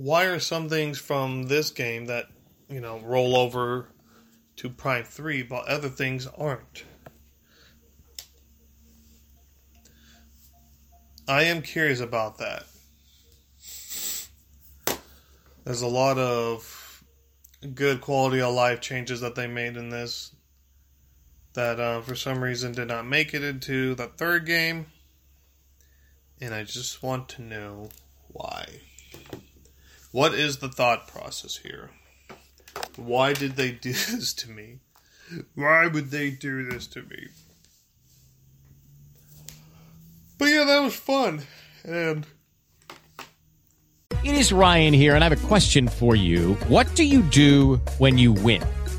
why are some things from this game that, you know, roll over to Prime 3, but other things aren't? I am curious about that. There's a lot of good quality of life changes that they made in this that uh, for some reason did not make it into the third game. And I just want to know why. What is the thought process here? Why did they do this to me? Why would they do this to me? But yeah, that was fun. And It is Ryan here, and I have a question for you. What do you do when you win?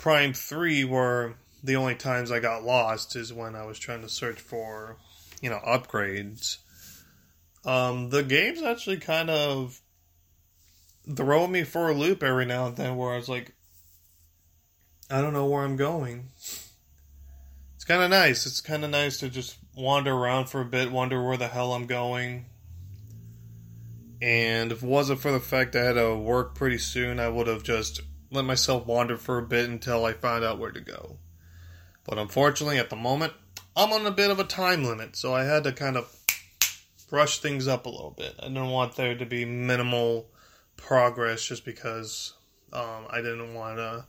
Prime 3, were the only times I got lost is when I was trying to search for, you know, upgrades. Um, the game's actually kind of throwing me for a loop every now and then where I was like, I don't know where I'm going. It's kind of nice. It's kind of nice to just wander around for a bit, wonder where the hell I'm going. And if it wasn't for the fact I had to work pretty soon, I would have just let myself wander for a bit until I find out where to go. But unfortunately, at the moment, I'm on a bit of a time limit, so I had to kind of brush things up a little bit. I didn't want there to be minimal progress just because um, I didn't want to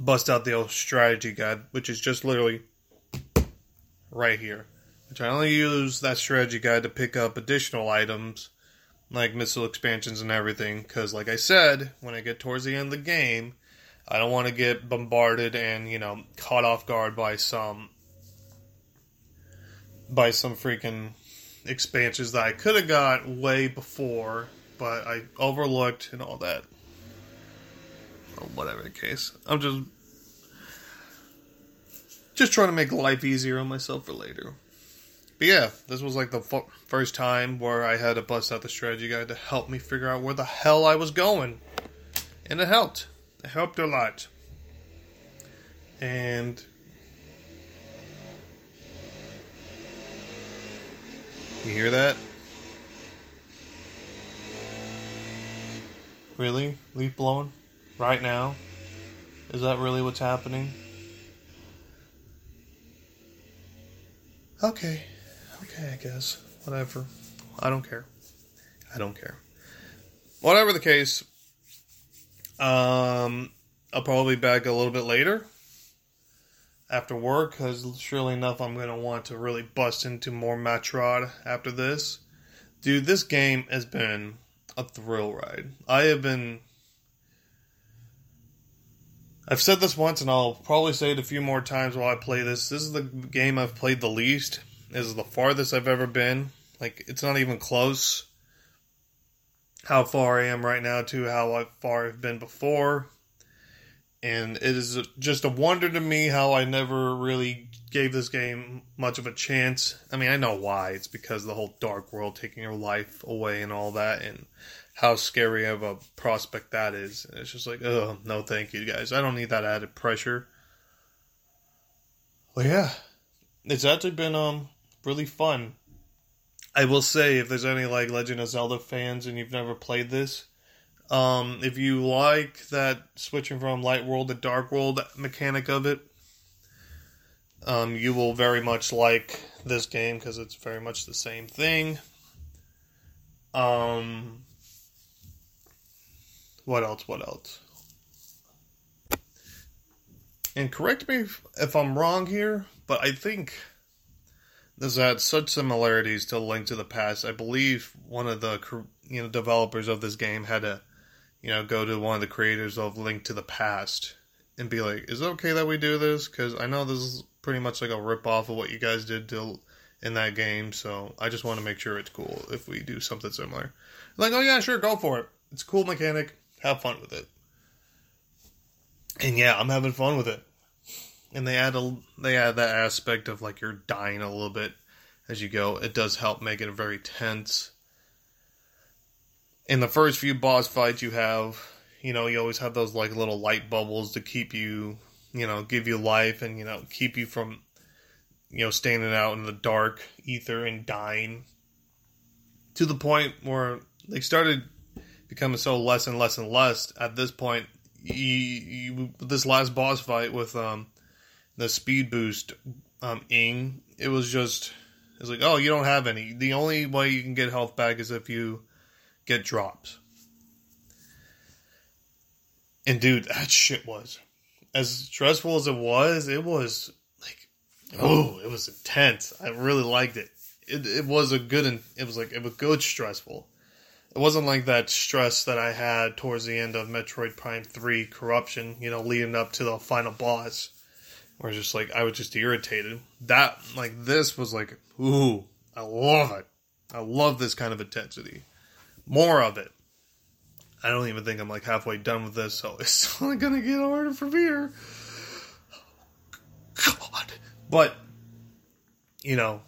bust out the old strategy guide, which is just literally right here. Which I only use that strategy guide to pick up additional items like missile expansions and everything. Because, like I said, when I get towards the end of the game, I don't want to get bombarded and you know caught off guard by some by some freaking expansions that I could have got way before, but I overlooked and all that. Well, whatever the case, I'm just just trying to make life easier on myself for later. But yeah, this was like the f- first time where I had to bust out the strategy guide to help me figure out where the hell I was going, and it helped. It helped a lot. And you hear that? Really? Leaf blowing? Right now? Is that really what's happening? Okay. Okay, I guess. Whatever. I don't care. I don't care. Whatever the case, um, I'll probably be back a little bit later after work because surely enough, I'm going to want to really bust into more Metroid after this. Dude, this game has been a thrill ride. I have been. I've said this once and I'll probably say it a few more times while I play this. This is the game I've played the least. This is the farthest I've ever been. Like, it's not even close how far I am right now to how far I've been before. And it is just a wonder to me how I never really gave this game much of a chance. I mean, I know why. It's because the whole dark world taking your life away and all that, and how scary of a prospect that is. And it's just like, oh, no, thank you, guys. I don't need that added pressure. Well, yeah, it's actually been um really fun. I will say, if there's any like Legend of Zelda fans and you've never played this, um, if you like that switching from light world to dark world mechanic of it, um, you will very much like this game because it's very much the same thing. Um, what else? What else? And correct me if, if I'm wrong here, but I think this had such similarities to Link to the Past. I believe one of the you know developers of this game had to you know go to one of the creators of Link to the Past and be like, "Is it okay that we do this?" Because I know this is pretty much like a rip off of what you guys did to in that game. So I just want to make sure it's cool if we do something similar. Like, oh yeah, sure, go for it. It's a cool mechanic. Have fun with it. And yeah, I'm having fun with it. And they add a they add that aspect of like you're dying a little bit as you go. It does help make it very tense. In the first few boss fights you have, you know, you always have those like little light bubbles to keep you, you know, give you life and you know, keep you from you know, standing out in the dark ether and dying to the point where they started becoming so less and less and less. At this point, you, you, this last boss fight with um, the speed boost um, ing, it was just it's like, oh, you don't have any. The only way you can get health back is if you get drops. And dude, that shit was as stressful as it was. It was like, Oh, it was intense. I really liked it. It it was a good and it was like it was good stressful. It wasn't like that stress that I had towards the end of Metroid Prime Three Corruption. You know, leading up to the final boss, it's just like I was just irritated. That like this was like ooh, I love it. I love this kind of intensity. More of it. I don't even think I'm like halfway done with this, so it's only gonna get harder from here. God. But, you know,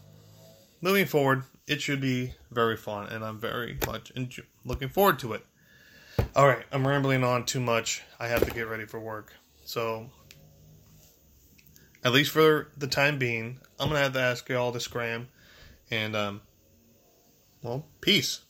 moving forward, it should be very fun, and I'm very much enjoy- looking forward to it. All right, I'm rambling on too much. I have to get ready for work. So, at least for the time being, I'm to have to ask you all to scram. And, um, well, peace.